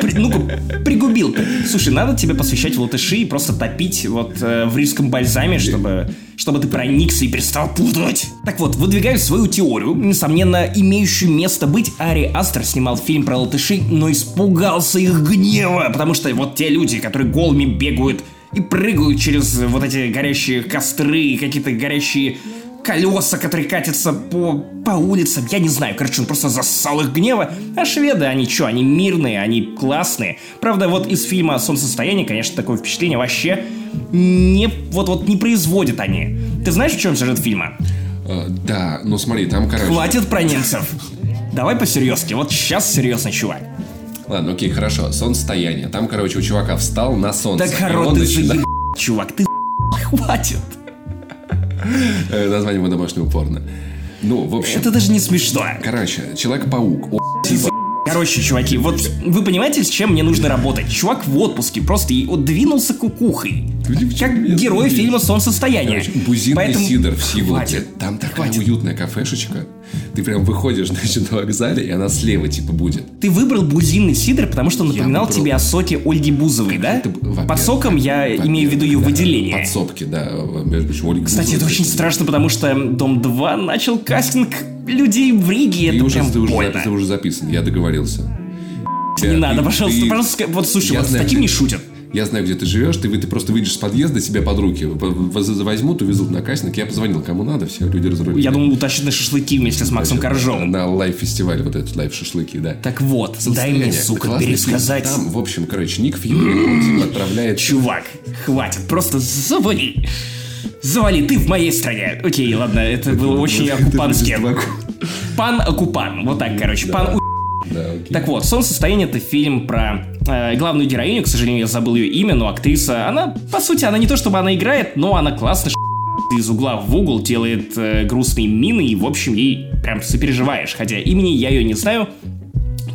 при, ну-ка, пригубил. Слушай, надо тебе посвящать в латыши и просто топить вот э, в рижском бальзаме, чтобы, чтобы ты проникся и перестал путать. Так вот, выдвигаю свою теорию, несомненно, имеющую место быть, Ари Астер снимал фильм про латышей, но испугался их гнева, потому что вот те люди, которые голыми бегают и прыгают через вот эти горящие костры, какие-то горящие колеса, которые катятся по, по улицам. Я не знаю, короче, он просто зассал их гнева. А шведы, они что, они мирные, они классные. Правда, вот из фильма «Солнцестояние», конечно, такое впечатление вообще не, вот, вот не производят они. Ты знаешь, в чем сюжет фильма? Uh, да, ну смотри, там, короче... Хватит про немцев. Давай по-серьезки. Вот сейчас серьезный чувак. Ладно, окей, хорошо. Солнцестояние. Там, короче, у чувака встал на солнце. Да корот ты начинает... чувак, ты *laughs* хватит. Э, название моего домашнего порно. Ну, в общем... Это даже не смешно. Короче, Человек-паук. Короче, чуваки, вот вы понимаете, с чем мне нужно работать? Чувак в отпуске просто и двинулся кукухой. Как герой фильма «Солнцестояние». Короче, бузинный Поэтому... сидор в Сигулде. Там такая хватит. уютная кафешечка. Ты прям выходишь, *laughs* значит, на вокзале, и она слева, типа, будет. Ты выбрал бузинный сидр, потому что он напоминал выбрал... тебе о соке Ольги Бузовой, да? Это, Под соком я имею в виду ее да, выделение. Подсобки, да. Между прочим, Ольга Кстати, Бузова, это очень страшно, потому что Дом-2 начал кастинг людей в Риге. Ты это уже, прям ты, больно. уже, ты уже записан, я договорился. Не надо, пожалуйста, ты... пожалуйста. Вот слушай, я вот знаю, с таким ты... не шутят я знаю, где ты живешь, ты, ты просто выйдешь с подъезда, себя под руки возьмут, увезут на кастинг. Я позвонил, кому надо, все, люди разрулили. Я думал, утащить на шашлыки вместе с Максом Коржовым. На live-фестиваль, вот этот live-шашлыки, да. Так вот, дай мне, сука, пересказать. Там, в общем, короче, Ник Фьюри отправляет... Чувак, хватит, просто завали. Завали, ты в моей стране. Окей, ладно, это было очень оккупански. *laughs* Пан-оккупан, вот так, короче, пан да, Так вот, «Солнцестояние» — это фильм про э, главную героиню, к сожалению, я забыл ее имя, но актриса, она, по сути, она не то чтобы она играет, но она классно из угла в угол делает э, грустные мины, и, в общем, ей прям сопереживаешь. Хотя имени я ее не знаю.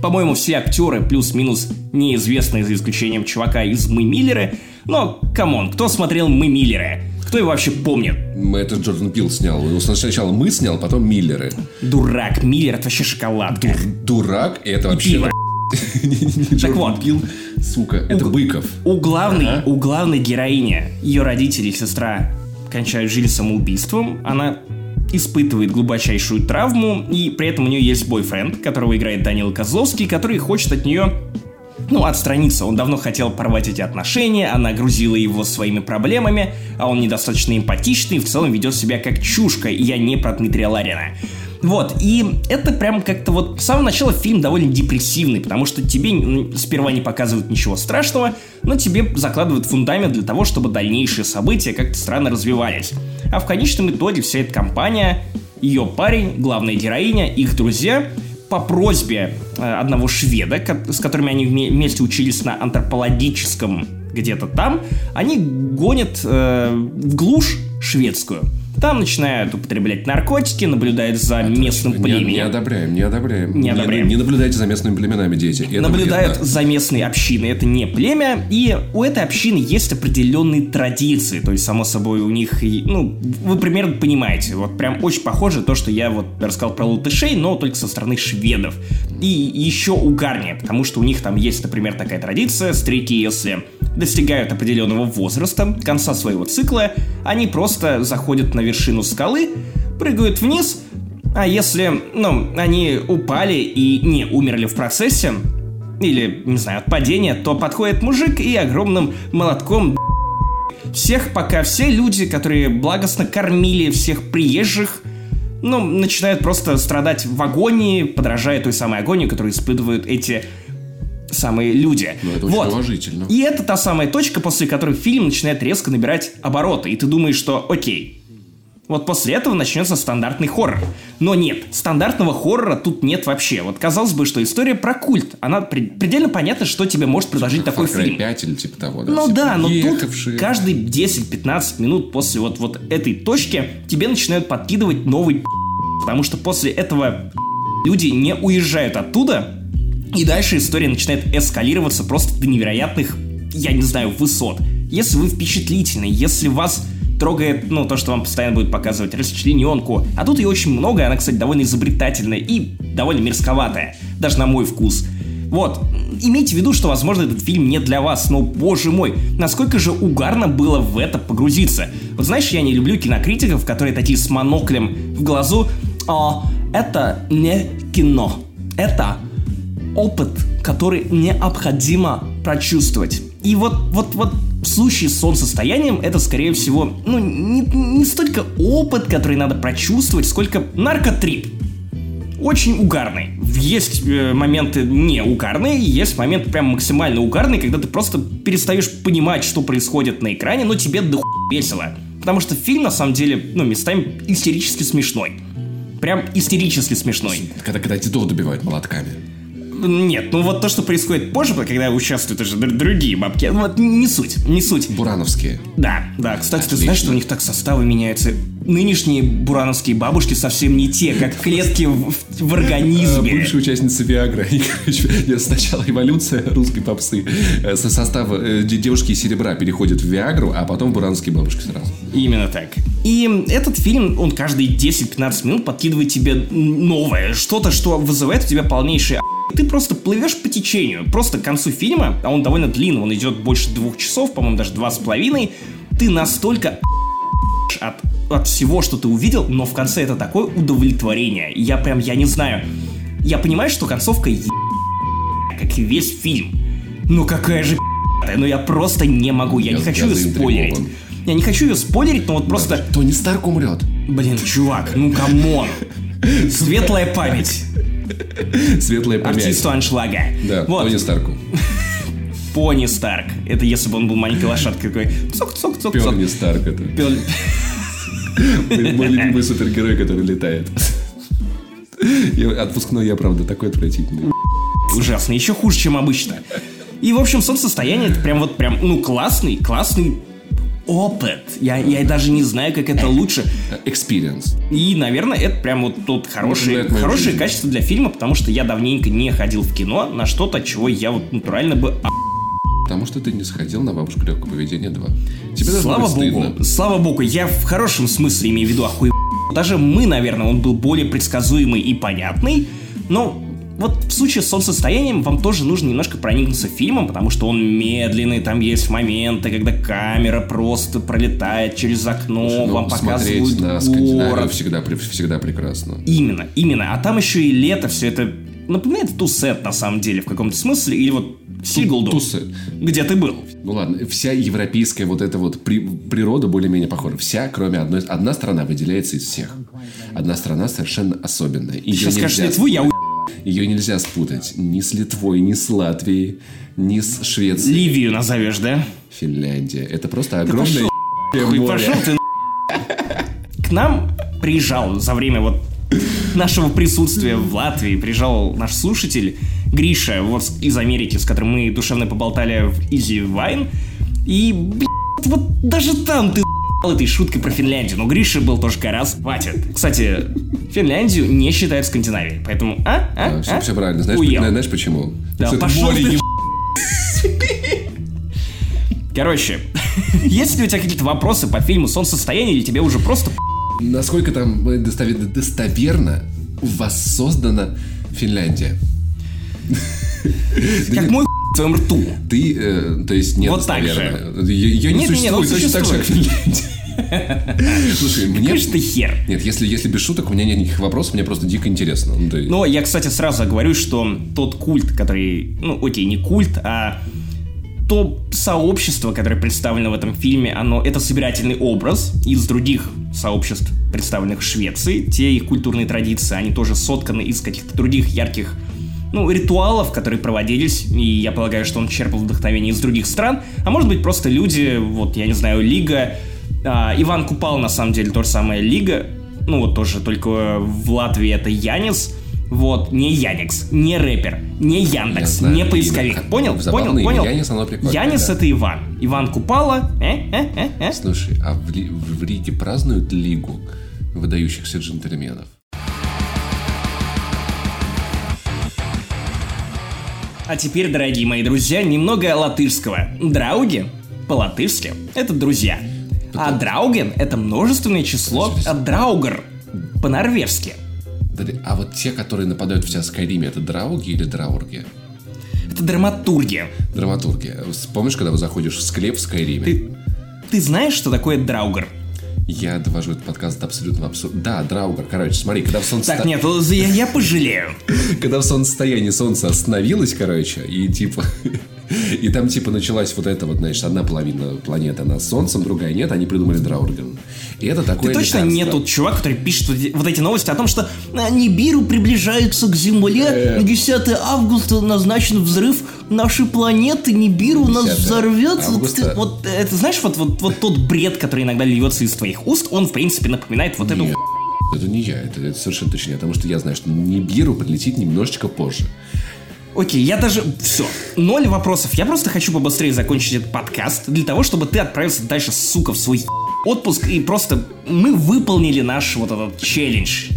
По-моему, все актеры плюс-минус неизвестны, за исключением чувака из «Мы Миллеры». Но, come on, кто смотрел «Мы Миллеры»? Кто его вообще помнит? Это Джордан Пил снял. Сначала мы снял, потом Миллеры. Дурак. Миллер это вообще шоколад. Дур, дурак? Это вообще... *laughs* Так вот. Пил, сука, это Быков. У главной, у главной героини, ее родители и сестра кончают, жили самоубийством. Она испытывает глубочайшую травму, и при этом у нее есть бойфренд, которого играет Данил Козловский, который хочет от нее ну, отстраниться. Он давно хотел порвать эти отношения, она грузила его своими проблемами, а он недостаточно эмпатичный и в целом ведет себя как чушка, и я не про Дмитрия Ларина. Вот, и это прям как-то вот с самого начала фильм довольно депрессивный, потому что тебе сперва не показывают ничего страшного, но тебе закладывают фундамент для того, чтобы дальнейшие события как-то странно развивались. А в конечном итоге вся эта компания, ее парень, главная героиня, их друзья по просьбе э, одного шведа, с которыми они вместе учились на антропологическом где-то там, они гонят э, в глушь шведскую – там начинают употреблять наркотики, наблюдают за Это местным не, племенем. Не одобряем, не одобряем. Не одобряем. Не, не наблюдайте за местными племенами, дети. Это наблюдают вредно. за местной общиной. Это не племя. И у этой общины есть определенные традиции. То есть, само собой, у них... Ну, вы примерно понимаете. Вот прям очень похоже то, что я вот рассказал про латышей, но только со стороны шведов. И еще угарнее, потому что у них там есть, например, такая традиция. Старики, если достигают определенного возраста, конца своего цикла, они просто заходят на вершину скалы, прыгают вниз, а если, ну, они упали и не умерли в процессе, или, не знаю, от падения, то подходит мужик и огромным молотком всех, пока все люди, которые благостно кормили всех приезжих, ну, начинают просто страдать в агонии, подражая той самой агонии, которую испытывают эти самые люди. Ну, это вот. очень. И это та самая точка, после которой фильм начинает резко набирать обороты, и ты думаешь, что окей, вот после этого начнется стандартный хоррор. Но нет, стандартного хоррора тут нет вообще. Вот казалось бы, что история про культ. Она предельно понятно, что тебе может предложить типа такой Far Cry фильм. 5 или типа того, да? Ну типа да, но ехавшие. тут каждые 10-15 минут после вот, вот этой точки тебе начинают подкидывать новый Потому что после этого люди не уезжают оттуда, и дальше история начинает эскалироваться просто до невероятных, я не знаю, высот. Если вы впечатлительны, если вас трогает, ну, то, что вам постоянно будет показывать расчлененку. А тут ее очень много, она, кстати, довольно изобретательная и довольно мерзковатая, даже на мой вкус. Вот, имейте в виду, что, возможно, этот фильм не для вас, но, боже мой, насколько же угарно было в это погрузиться. Вот знаешь, я не люблю кинокритиков, которые такие с моноклем в глазу, а это не кино, это опыт, который необходимо прочувствовать. И вот, вот, вот в случае с солнцестоянием это, скорее всего, ну, не, не столько опыт, который надо прочувствовать, сколько наркотрип. Очень угарный. Есть э, моменты не угарные, есть моменты прям максимально угарные, когда ты просто перестаешь понимать, что происходит на экране, но тебе до весело. Потому что фильм, на самом деле, ну, местами истерически смешной. Прям истерически смешной. Когда, когда дедов добивают молотками. Нет, ну вот то, что происходит позже, когда участвуют уже другие бабки, вот не суть, не суть. Бурановские. Да, да. Кстати, Отлично. ты знаешь, что у них так составы меняются? Нынешние бурановские бабушки совсем не те, как *laughs* клетки в, в организме. Бывшая участница Виагра. *laughs* Сначала эволюция русской попсы. Э, со состава э, девушки серебра переходит в Виагру, а потом бурановские бабушки сразу. Именно так. И этот фильм, он каждые 10-15 минут подкидывает тебе новое. Что-то, что вызывает у тебя полнейший ты просто плывешь по течению. Просто к концу фильма, а он довольно длинный, он идет больше двух часов, по-моему, даже два с половиной, ты настолько от, от всего, что ты увидел, но в конце это такое удовлетворение. Я прям, я не знаю. Я понимаю, что концовка е... как и весь фильм. Ну какая же но я просто не могу, я, я не хочу ее спойлерить. Я не хочу ее спойлерить, но вот просто... Тони Старк умрет. Блин, чувак, ну come on. Светлая память. Светлая память. Артисту аншлага. Да, вот. Тони Старку. Пони Старк. Это если бы он был маленькой лошадкой такой. Цок, цок, цок, цок. Перни Старк это. Пер... Мой любимый супергерой, который летает. Отпускной я, правда, такой отвратительный. Ужасно. Еще хуже, чем обычно. И, в общем, солнцестояние это прям вот прям, ну, классный, классный опыт. Я, я даже не знаю, как это лучше. Experience. И, наверное, это прям вот тут хорошее, хорошее качество для фильма, потому что я давненько не ходил в кино на что-то, чего я вот натурально бы Потому что ты не сходил на бабушку легкого поведения 2. Тебе слава богу, стыдно. слава богу, я в хорошем смысле имею в виду охуй. Даже мы, наверное, он был более предсказуемый и понятный, но вот в случае с солнцестоянием вам тоже нужно немножко проникнуться фильмом, потому что он медленный, там есть моменты, когда камера просто пролетает через окно, Ну, вам показывают на город. всегда, всегда прекрасно. Именно, именно. А там еще и лето, все это напоминает Тусет на самом деле в каком-то смысле, или вот Сиглду, Тусет. где ты был. Ну ладно, вся европейская вот эта вот при- природа более-менее похожа. Вся, кроме одной. Одна страна выделяется из всех. Одна страна совершенно особенная. Ее Сейчас скажешь нельзя Литву, я у... Ее нельзя спутать ни с Литвой, ни с Латвией, ни с Швецией. Ливию назовешь, да? Финляндия. Это просто огромное Хуй море. пошел ты *laughs* К нам приезжал за время вот нашего присутствия в Латвии, приезжал наш слушатель Гриша вот из Америки, с которым мы душевно поболтали в Easy Wine. И, блядь, вот даже там ты этой шуткой про Финляндию. Но Гриша был тоже раз. Хватит. Кстати, Финляндию не считают Скандинавией. Поэтому, а? А? Да, все, а? все правильно. Знаешь, Уел. знаешь почему? Да, пошел море ты еб- Короче, *laughs* есть ли у тебя какие-то вопросы по фильму «Солнцестояние» или тебе уже просто Насколько там э, достове- достоверно воссоздана Финляндия? *laughs* как мой в твоем рту? Ты, э, то есть, нет Вот так достоверно. Ее не Нет, нет, нет, существует, точно так же, как Финляндия. *laughs* Слушай, мне... Конечно, ты хер. Нет, если, если без шуток, у меня нет никаких вопросов, мне просто дико интересно. Ну, есть- Но я, кстати, сразу говорю, что тот культ, который... Ну, окей, не культ, а то сообщество, которое представлено в этом фильме, оно это собирательный образ из других сообществ, представленных в Швеции. Те их культурные традиции, они тоже сотканы из каких-то других ярких ну, ритуалов, которые проводились, и я полагаю, что он черпал вдохновение из других стран, а может быть просто люди, вот, я не знаю, Лига, а, Иван Купал, на самом деле, то же самое Лига, ну, вот тоже, только в Латвии это Янис, вот, не Яникс, не рэпер, не Яндекс, знаю не имя. поисковик. Как- Понял? Понял? имя. Понял? Янис, оно прикольное, Янис да. это Иван. Иван Купала. Э, э, э, э. Слушай, а в, в Риге празднуют Лигу выдающихся джентльменов? А теперь, дорогие мои друзья, немного латышского. Драуги по-латышски — это друзья. А драуген — это множественное число от драугер по-норвежски. А вот те, которые нападают в тебя в Скайриме, это драуги или драурги? Это драматургия. Драматурги. Помнишь, когда вы заходишь в склеп в Скайриме? Ты, ты знаешь, что такое драугер? Я довожу этот подкаст до абсолютно абсурд. Да, драугар. Короче, смотри, когда в солнце... Так, нет, я, я пожалею. *laughs* Когда в солнцестоянии солнце остановилось, короче, и типа... *laughs* И там типа началась вот эта вот, значит, одна половина планеты она с солнцем, другая нет, они придумали Драурген. И это такое Ты точно лекарство. не тот чувак, который пишет вот эти- новости о том, что а, Нибиру приближается к Земле, на 10 августа назначен взрыв нашей планеты, Нибиру нас 10 взорвет. Вот, августа. ты- вот это, знаешь, вот, вот, вот тот бред, который иногда льется из твоих уст, он, в принципе, напоминает вот эту... Это не я, это, это совершенно точно не я, потому что я знаю, что Нибиру прилетит немножечко позже. Окей, я даже... Все. Ноль вопросов. Я просто хочу побыстрее закончить этот подкаст для того, чтобы ты отправился дальше, сука, в свой отпуск и просто мы выполнили наш вот этот челлендж.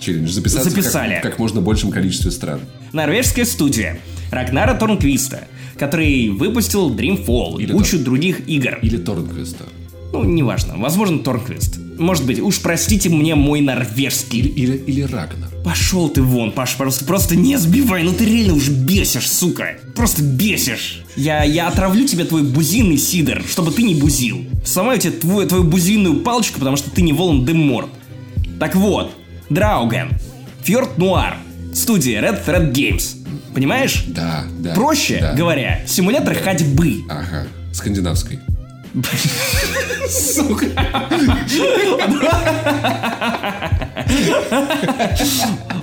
Челлендж записаться Записали. Как, как можно большем количестве стран. Норвежская студия Рагнара Торнквиста, который выпустил Dreamfall и Или кучу других игр. Или Торнквеста. Ну, неважно. Возможно, Торнквист. Может быть, уж простите мне мой норвежский. Или, или Рагнар. Пошел ты вон, Паш, просто, просто не сбивай, ну ты реально уже бесишь, сука. Просто бесишь. Я, я отравлю тебе твой бузинный сидор, чтобы ты не бузил. Сломаю тебе твою, твою бузинную палочку, потому что ты не Волан де Морт. Так вот, Драуген, Фьорд Нуар, студия Red Thread Games. Понимаешь? Да, да. Проще да. говоря, симулятор ходьбы. Ага, скандинавской. Сука.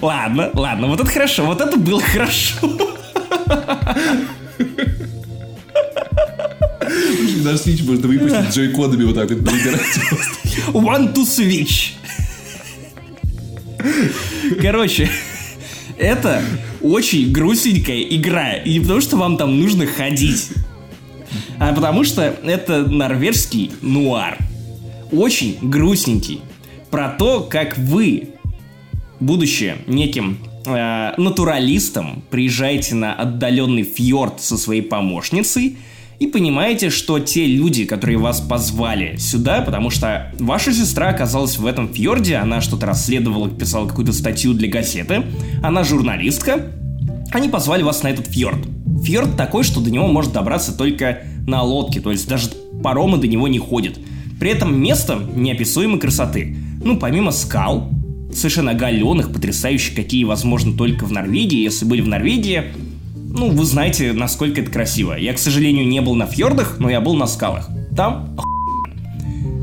Ладно, ладно, вот это хорошо, вот это было хорошо. Даже Switch можно выпустить джойкодами вот так вот перебирать. One to switch. Короче, это очень грустненькая игра. И не потому, что вам там нужно ходить, а потому что это норвежский нуар. Очень грустненький. Про то, как вы, будучи неким э, натуралистом, приезжаете на отдаленный фьорд со своей помощницей и понимаете, что те люди, которые вас позвали сюда, потому что ваша сестра оказалась в этом фьорде, она что-то расследовала, писала какую-то статью для газеты, она журналистка, они позвали вас на этот фьорд. Фьорд такой, что до него может добраться только на лодке, то есть даже паромы до него не ходят. При этом место неописуемой красоты. Ну, помимо скал, совершенно оголенных, потрясающих, какие возможно только в Норвегии. Если были в Норвегии, ну, вы знаете, насколько это красиво. Я, к сожалению, не был на фьордах, но я был на скалах. Там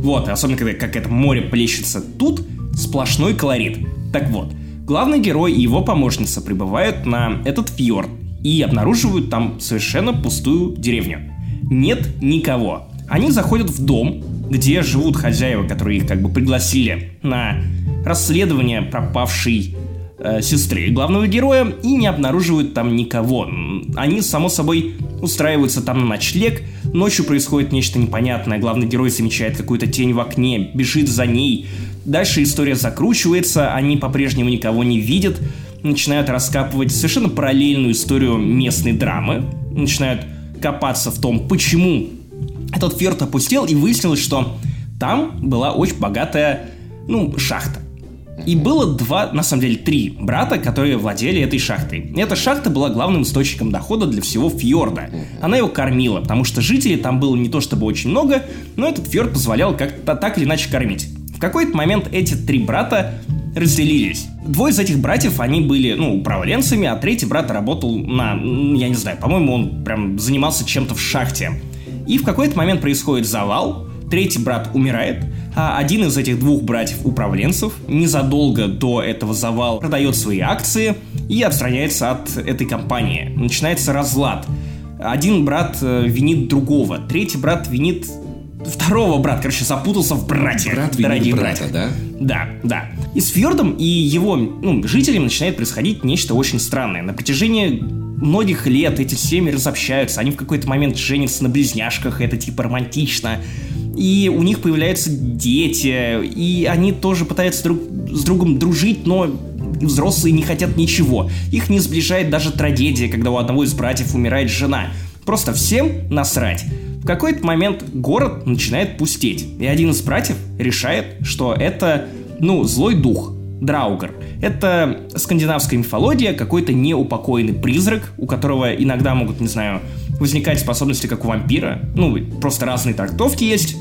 Вот, особенно когда как это море плещется тут, сплошной колорит. Так вот, главный герой и его помощница прибывают на этот фьорд и обнаруживают там совершенно пустую деревню. Нет никого. Они заходят в дом, где живут хозяева, которые их как бы пригласили на расследование пропавшей э, сестры главного героя и не обнаруживают там никого. Они, само собой, устраиваются там на ночлег, ночью происходит нечто непонятное, главный герой замечает какую-то тень в окне, бежит за ней. Дальше история закручивается, они по-прежнему никого не видят, начинают раскапывать совершенно параллельную историю местной драмы, начинают копаться в том, почему этот фьорд опустел, и выяснилось, что там была очень богатая, ну, шахта. И было два, на самом деле, три брата, которые владели этой шахтой. Эта шахта была главным источником дохода для всего фьорда. Она его кормила, потому что жителей там было не то чтобы очень много, но этот фьорд позволял как-то так или иначе кормить. В какой-то момент эти три брата разделились. Двое из этих братьев, они были, ну, управленцами, а третий брат работал на, я не знаю, по-моему, он прям занимался чем-то в шахте. И в какой-то момент происходит завал, третий брат умирает, а один из этих двух братьев-управленцев незадолго до этого завала продает свои акции и отстраняется от этой компании. Начинается разлад. Один брат э, винит другого, третий брат винит второго брата, короче, запутался в брате. Брат дорогие брата, да? Да, да. И с Фьордом и его ну, жителям начинает происходить нечто очень странное. На протяжении многих лет эти семьи разобщаются, они в какой-то момент женятся на близняшках, это типа романтично. И у них появляются дети, и они тоже пытаются друг с другом дружить, но взрослые не хотят ничего. Их не сближает даже трагедия, когда у одного из братьев умирает жена. Просто всем насрать. В какой-то момент город начинает пустеть, и один из братьев решает, что это, ну, злой дух, Драугар. Это скандинавская мифология, какой-то неупокоенный призрак, у которого иногда могут, не знаю, возникать способности, как у вампира. Ну, просто разные трактовки есть.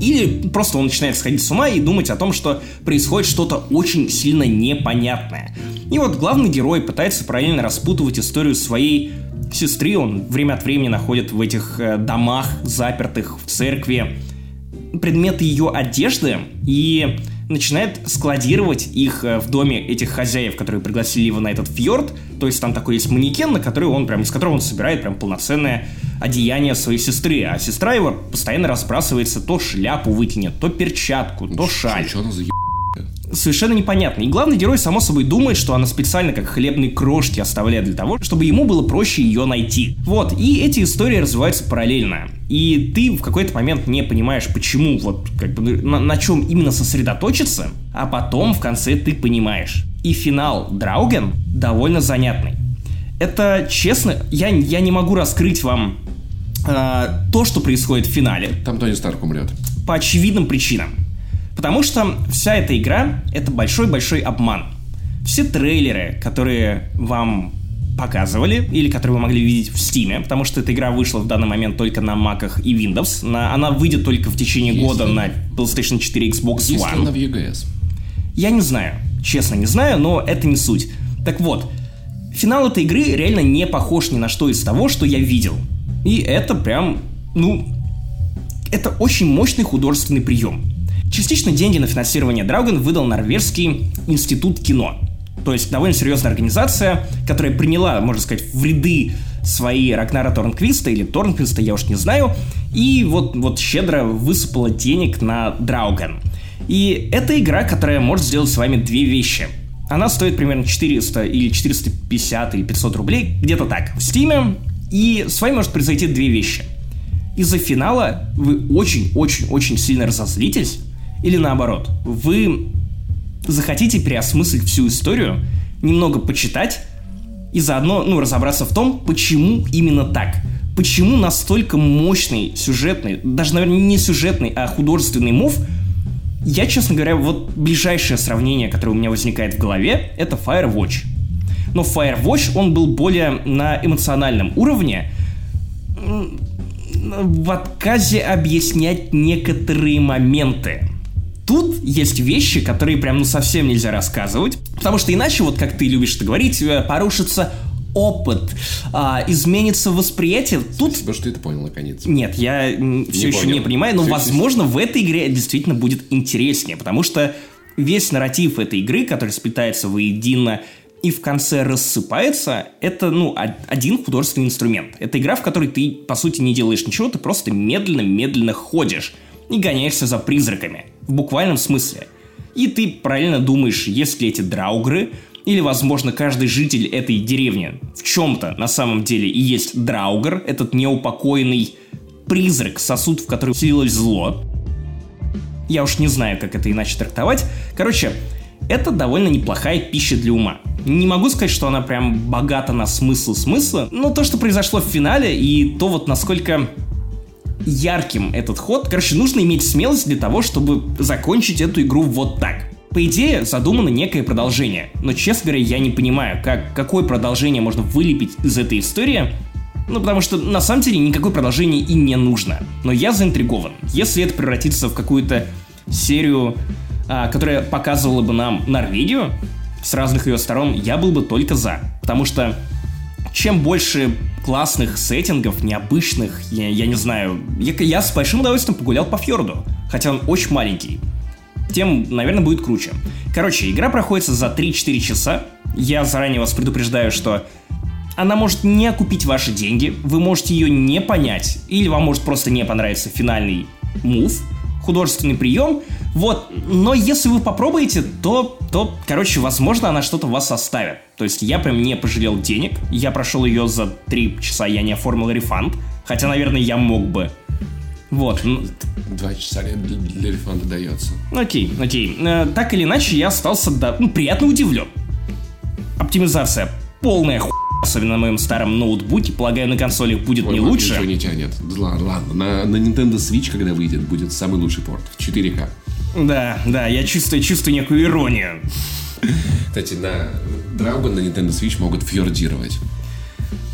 Или просто он начинает сходить с ума и думать о том, что происходит что-то очень сильно непонятное. И вот главный герой пытается параллельно распутывать историю своей сестры. Он время от времени находит в этих э, домах, запертых в церкви, предметы ее одежды и начинает складировать их э, в доме этих хозяев, которые пригласили его на этот фьорд. То есть там такой есть манекен, на который он прям, из которого он собирает прям полноценное одеяние своей сестры. А сестра его постоянно разбрасывается, то шляпу вытянет, то перчатку, то шаль. Что она за совершенно непонятно. И главный герой, само собой, думает, что она специально как хлебные крошки оставляет для того, чтобы ему было проще ее найти. Вот, и эти истории развиваются параллельно. И ты в какой-то момент не понимаешь, почему, вот, как бы, на, на чем именно сосредоточиться, а потом в конце ты понимаешь. И финал Драуген довольно занятный. Это, честно, я, я не могу раскрыть вам э, то, что происходит в финале. Там Тони Старк умрет. По очевидным причинам. Потому что вся эта игра — это большой-большой обман. Все трейлеры, которые вам показывали, или которые вы могли видеть в Steam, потому что эта игра вышла в данный момент только на Macах и Windows. На, она выйдет только в течение Если... года на PlayStation 4 Xbox One. Если она в EGS. Я не знаю. Честно, не знаю, но это не суть. Так вот, финал этой игры реально не похож ни на что из того, что я видел. И это прям, ну, это очень мощный художественный прием. Частично деньги на финансирование Dragon выдал Норвежский институт кино. То есть довольно серьезная организация, которая приняла, можно сказать, в ряды свои Рагнара Торнквиста или Торнквиста, я уж не знаю, и вот, вот щедро высыпала денег на Драуган. И это игра, которая может сделать с вами две вещи. Она стоит примерно 400 или 450 или 500 рублей, где-то так, в Стиме, и с вами может произойти две вещи. Из-за финала вы очень-очень-очень сильно разозлитесь, или наоборот, вы захотите переосмыслить всю историю, немного почитать и заодно ну, разобраться в том, почему именно так. Почему настолько мощный сюжетный, даже, наверное, не сюжетный, а художественный мув, я, честно говоря, вот ближайшее сравнение, которое у меня возникает в голове, это Firewatch. но Firewatch, он был более на эмоциональном уровне, в отказе объяснять некоторые моменты. Тут есть вещи, которые прям ну совсем нельзя рассказывать, потому что иначе, вот как ты любишь это говорить, порушится опыт, а, изменится восприятие. Тут... Спасибо, что ты это понял наконец. Нет, я не все еще не понимаю, но, все возможно, в этой игре действительно будет интереснее, потому что весь нарратив этой игры, который сплетается воедино и в конце рассыпается, это, ну, один художественный инструмент. Это игра, в которой ты, по сути, не делаешь ничего, ты просто медленно-медленно ходишь и гоняешься за призраками. В буквальном смысле. И ты параллельно думаешь, есть ли эти драугры, или, возможно, каждый житель этой деревни в чем-то на самом деле и есть драугр, этот неупокоенный призрак, сосуд, в который вселилось зло. Я уж не знаю, как это иначе трактовать. Короче, это довольно неплохая пища для ума. Не могу сказать, что она прям богата на смысл-смысла, но то, что произошло в финале, и то вот насколько ярким этот ход, короче, нужно иметь смелость для того, чтобы закончить эту игру вот так. По идее, задумано некое продолжение, но, честно говоря, я не понимаю, как, какое продолжение можно вылепить из этой истории, ну, потому что на самом деле никакое продолжение и не нужно. Но я заинтригован. Если это превратится в какую-то серию, а, которая показывала бы нам Норвегию с разных ее сторон, я был бы только за. Потому что чем больше классных сеттингов, необычных, я, я не знаю, я, я с большим удовольствием погулял по фьорду, хотя он очень маленький тем, наверное, будет круче. Короче, игра проходится за 3-4 часа. Я заранее вас предупреждаю, что она может не окупить ваши деньги, вы можете ее не понять, или вам может просто не понравиться финальный мув, художественный прием, вот, но если вы попробуете, то, то, короче, возможно, она что-то вас оставит. То есть я прям не пожалел денег, я прошел ее за 3 часа, я не оформил рефанд, хотя, наверное, я мог бы. Вот. Два часа для, для рефанда дается. Окей, окей. Э, так или иначе, я остался да, ну, приятно удивлен. Оптимизация полная ху... Особенно на моем старом ноутбуке. Полагаю, на консолях будет Ой, не лучше. Ничего не тянет. Ладно, ладно. На, на Nintendo Switch, когда выйдет, будет самый лучший порт. В 4К. Да, да, я чувствую, чувствую некую иронию. Кстати, на Dragon на Nintendo Switch могут фьордировать.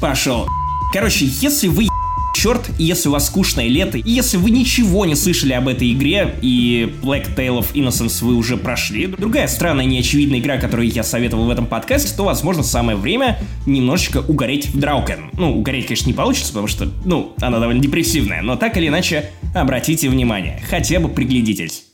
Пошел. Короче, если вы черт, если у вас скучное лето, и если вы ничего не слышали об этой игре, и Black Tale of Innocence вы уже прошли, другая странная неочевидная игра, которую я советовал в этом подкасте, то, возможно, самое время немножечко угореть в Драукен. Ну, угореть, конечно, не получится, потому что, ну, она довольно депрессивная, но так или иначе, обратите внимание, хотя бы приглядитесь.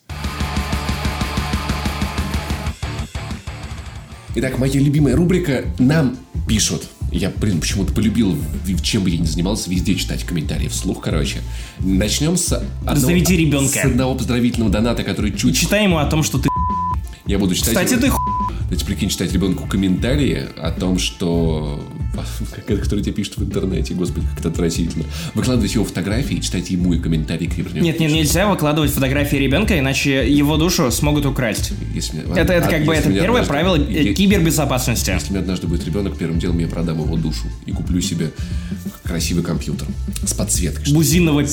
Итак, моя любимая рубрика «Нам пишут». Я, блин, почему-то полюбил, чем бы я ни занимался, везде читать комментарии вслух, короче. Начнем с одного, Заведи ребенка. С одного поздравительного доната, который чуть... Читай ему о том, что ты Я буду читать... Кстати, ты Значит, прикинь, читать ребенку комментарии о том, что... Которые тебе пишут в интернете, господи, как это отвратительно. Выкладывать его фотографии и читать ему и комментарии к Нет, нет, нельзя выкладывать фотографии ребенка, иначе его душу смогут украсть. Если, это, это а, как бы это первое однажды, правило я, кибербезопасности. Если у меня однажды будет ребенок, первым делом я продам его душу и куплю себе красивый компьютер с подсветкой. Бузинного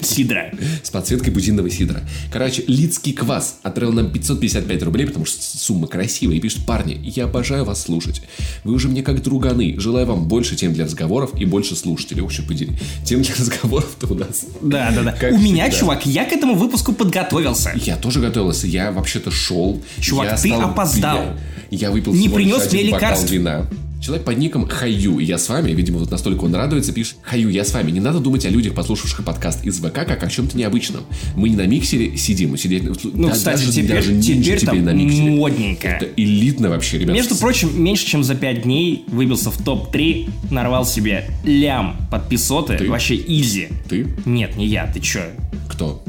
сидра. С подсветкой бузинного сидра. Короче, Лицкий квас отправил нам 555 рублей, потому что сумма красивая, и пишет пишет, парни, я обожаю вас слушать. Вы уже мне как друганы. Желаю вам больше тем для разговоров и больше слушателей. Вообще подели. Тем для разговоров-то у нас. Да, да, да. Как у всегда. меня, чувак, я к этому выпуску подготовился. Я тоже готовился. Я вообще-то шел. Чувак, я ты опоздал. Я, я выпил Не принес мне лекарств. Вина. Человек под ником Хаю, я с вами, видимо, вот настолько он радуется, пишет Хаю, я с вами. Не надо думать о людях, послушавших подкаст из ВК, как о чем-то необычном. Мы не на миксере сидим, сидеть, ну, да, кстати, даже, теперь, даже теперь, теперь там на миксере. модненько. Это элитно вообще, ребята. Между прочим, меньше чем за 5 дней выбился в топ-3, нарвал себе лям подписоты, ты? вообще изи. Ты? Нет, не я, ты чё? Кто?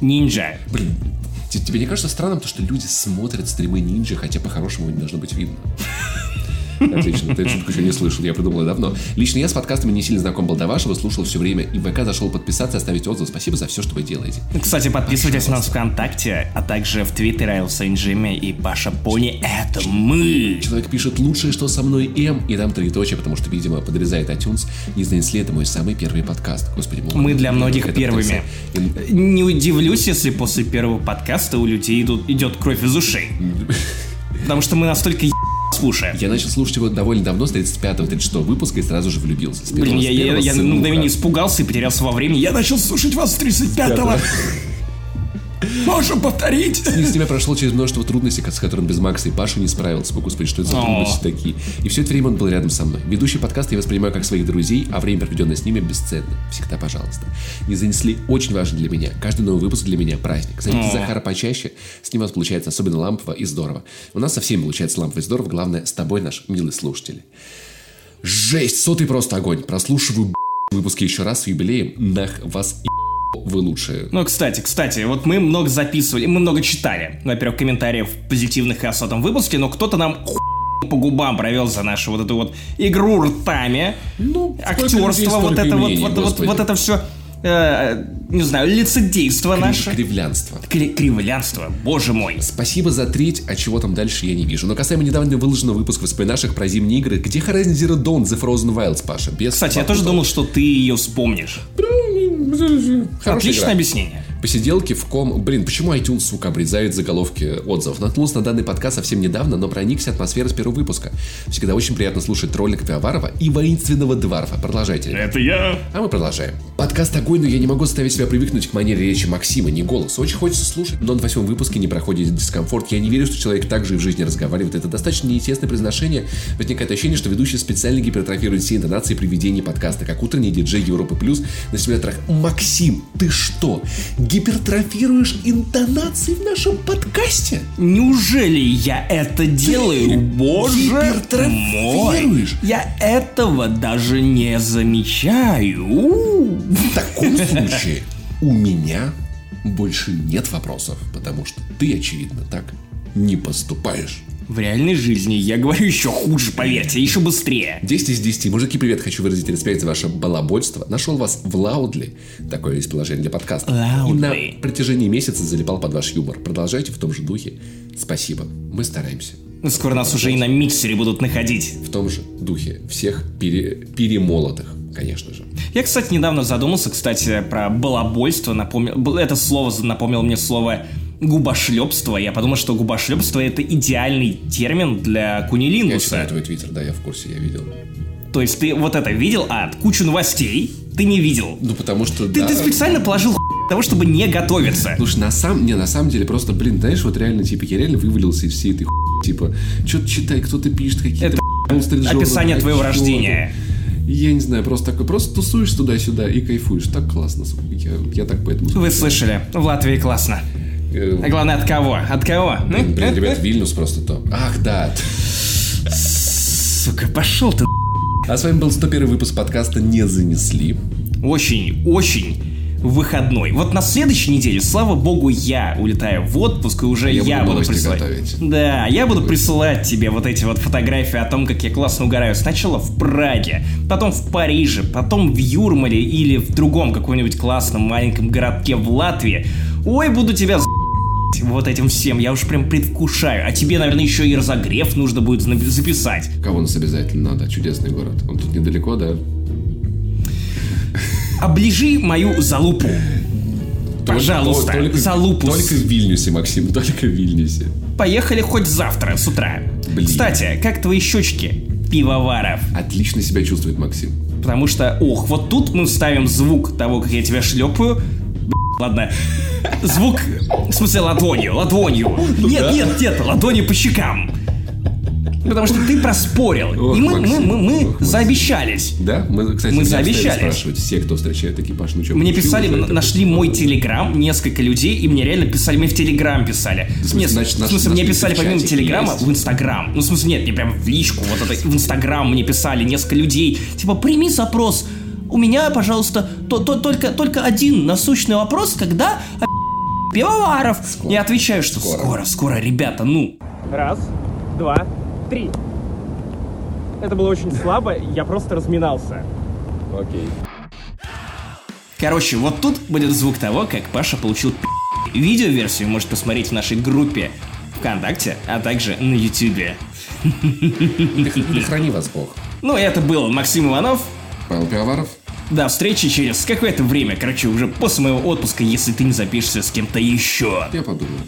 Нинджа. Блин, тебе не кажется странным то, что люди смотрят стримы нинджа, хотя по-хорошему не должно быть видно? Отлично, ты шутку еще не слышал, я придумал давно. Лично я с подкастами не сильно знаком был до вашего, слушал все время, и в ВК зашел подписаться, оставить отзыв. Спасибо за все, что вы делаете. Кстати, подписывайтесь на нас ВКонтакте, а также в Твиттере Айл Джимми и Паша Пони. Это мы! Человек пишет лучшее, что со мной М, и там троеточие, потому что, видимо, подрезает iTunes. Не занесли это мой самый первый подкаст. Господи, мы, мы для многих первыми. И... Не удивлюсь, если после первого подкаста у людей идут, идет кровь из ушей. Потому что мы настолько *laughs* с слушаю. Я начал слушать его довольно давно, с 35-36 выпуска, и сразу же влюбился. С Блин, я, я, я на мгновение испугался и потерялся во времени. Я начал слушать вас с 35-го. Можем повторить? С тебя прошел через множество трудностей, с которым без Макса и Паши не справился. О, Господи, что это за трудности такие? И все это время он был рядом со мной. Ведущий подкаст я воспринимаю как своих друзей, а время, проведенное с ними, бесценно. Всегда пожалуйста. Не занесли очень важно для меня. Каждый новый выпуск для меня праздник. Зовите. Захара почаще, с ним у нас получается особенно лампово и здорово. У нас со всеми получается лампово и здорово, главное, с тобой, наш милый слушатель. Жесть, сотый просто огонь. Прослушиваю выпуски еще раз с юбилеем. Нах вас и вы лучшие. Ну, кстати, кстати, вот мы много записывали, мы много читали, во-первых, комментариев позитивных о сотом выпуске, но кто-то нам по губам провел за нашу вот эту вот игру ртами, Ну, людей, актерство, вот это вот, мнений, вот, вот, вот это все, не знаю, лицедейство наше. Кривлянство. Кри- кривлянство, боже мой. Спасибо за треть, а чего там дальше я не вижу. Но касаемо недавно выложенного выпуска вспоминашек про зимние игры, где Horizon Zero Dawn The Frozen Wilds, Паша? Без Кстати, я тоже думал, что ты ее вспомнишь. Хорошая Отличное игра. объяснение. Посиделки в ком... Блин, почему iTunes, сука, обрезает заголовки отзывов? Наткнулся на данный подкаст совсем недавно, но проникся атмосферой с первого выпуска. Всегда очень приятно слушать троллика Пиаварова и воинственного Дварфа. Продолжайте. Это я. А мы продолжаем. Подкаст огонь, но я не могу заставить себя привыкнуть к манере речи Максима, не голос. Очень хочется слушать, но на восьмом выпуске не проходит дискомфорт. Я не верю, что человек так же и в жизни разговаривает. Это достаточно неестественное произношение. Возникает ощущение, что ведущий специально гипертрофирует все интонации при ведении подкаста, как утренний диджей Европы Плюс на симуляторах. Максим, ты что, гипертрофируешь интонации в нашем подкасте? Неужели я это делаю? Боже мой! гипертрофируешь? Я этого даже не замечаю. В таком случае у меня больше нет вопросов, потому что ты, очевидно, так не поступаешь. В реальной жизни я говорю еще хуже, поверьте, еще быстрее. 10 из 10. Мужики, привет, хочу выразить респект за ваше балабольство. Нашел вас в Лаудли. Такое есть приложение для подкаста. И на протяжении месяца залипал под ваш юмор. Продолжайте в том же духе. Спасибо. Мы стараемся. Скоро нас уже и на миксере будут находить. В том же духе. Всех пере- перемолотых, конечно же. Я, кстати, недавно задумался, кстати, про балабольство. Напомнил, это слово напомнило мне слово губошлепство. Я подумал, что губошлепство это идеальный термин для Я кунилингуса. читаю твой твиттер, да, я в курсе, я видел. То есть ты вот это видел, а кучу новостей ты не видел. Ну, потому что, Ты, да. ты специально положил того, чтобы не готовиться. Слушай, на самом, не, на самом деле, просто, блин, знаешь, вот реально, типа, я реально вывалился из всей этой хуйни, типа, что-то читай, кто-то пишет какие-то Это Journal, описание твоего рождения. Я не знаю, просто такой, просто тусуешь туда-сюда и кайфуешь. Так классно. Я, я так поэтому... Вы слышали, в Латвии классно. А главное, от кого? От кого? Блин, блин, ребят, Вильнюс просто то. Ах, да. Сука, пошел ты. А с вами был 101 выпуск подкаста «Не занесли». Очень, очень выходной. Вот на следующей неделе, слава богу, я улетаю в отпуск, и уже Я я, буду буду, присылать. готовить. Да, я буду присылать тебе вот эти вот фотографии о том, как я классно угораю. Сначала в Праге, потом в Париже, потом в Юрмале или в другом каком-нибудь классном маленьком городке в Латвии. Ой, буду тебя за***ть вот этим всем, я уж прям предвкушаю. А тебе, наверное, еще и разогрев нужно будет записать. Кого нас обязательно надо? Чудесный город. Он тут недалеко, да? Оближи мою залупу. Пожалуйста, Только- залупу. Только в Вильнюсе, Максим, только в Вильнюсе. Поехали хоть завтра с утра. Блин. Кстати, как твои щечки, пивоваров? Отлично себя чувствует Максим. Потому что, ох, вот тут мы вставим звук того, как я тебя шлепаю. Ладно. Звук, в смысле, ладонью, ладонью. Нет, да. нет, нет, ладонью по щекам. Потому что ты проспорил. Ох, И мы, мы, Максим, мы, мы ох, Максим. заобещались. Да? Мы, кстати, Мы меня обязали заобещали. спрашивать все, кто встречает экипаж. Ну, что, Мне писали, же н- это? нашли мой телеграм, несколько людей, и мне реально писали, мне в телеграм писали. смысле, Нет, значит, в смысле, наш мне писали помимо телеграма есть. в инстаграм. Ну, в смысле, нет, мне прям в личку, вот это, в инстаграм мне писали несколько людей. Типа, прими запрос. У меня, пожалуйста, то, то, только, только один насущный вопрос, когда о- пивоваров. Я отвечаю, что Скоро. скоро, скоро, ребята, ну. Раз, два, три. Это было очень слабо, я просто разминался. Окей. Короче, вот тут будет звук того, как Паша получил пи***. Видеоверсию можете посмотреть в нашей группе ВКонтакте, а также на Ютубе. Да храни вас Бог. Ну, это был Максим Иванов. Павел Пиаваров. До встречи через какое-то время, короче, уже после моего отпуска, если ты не запишешься с кем-то еще. Я подумаю.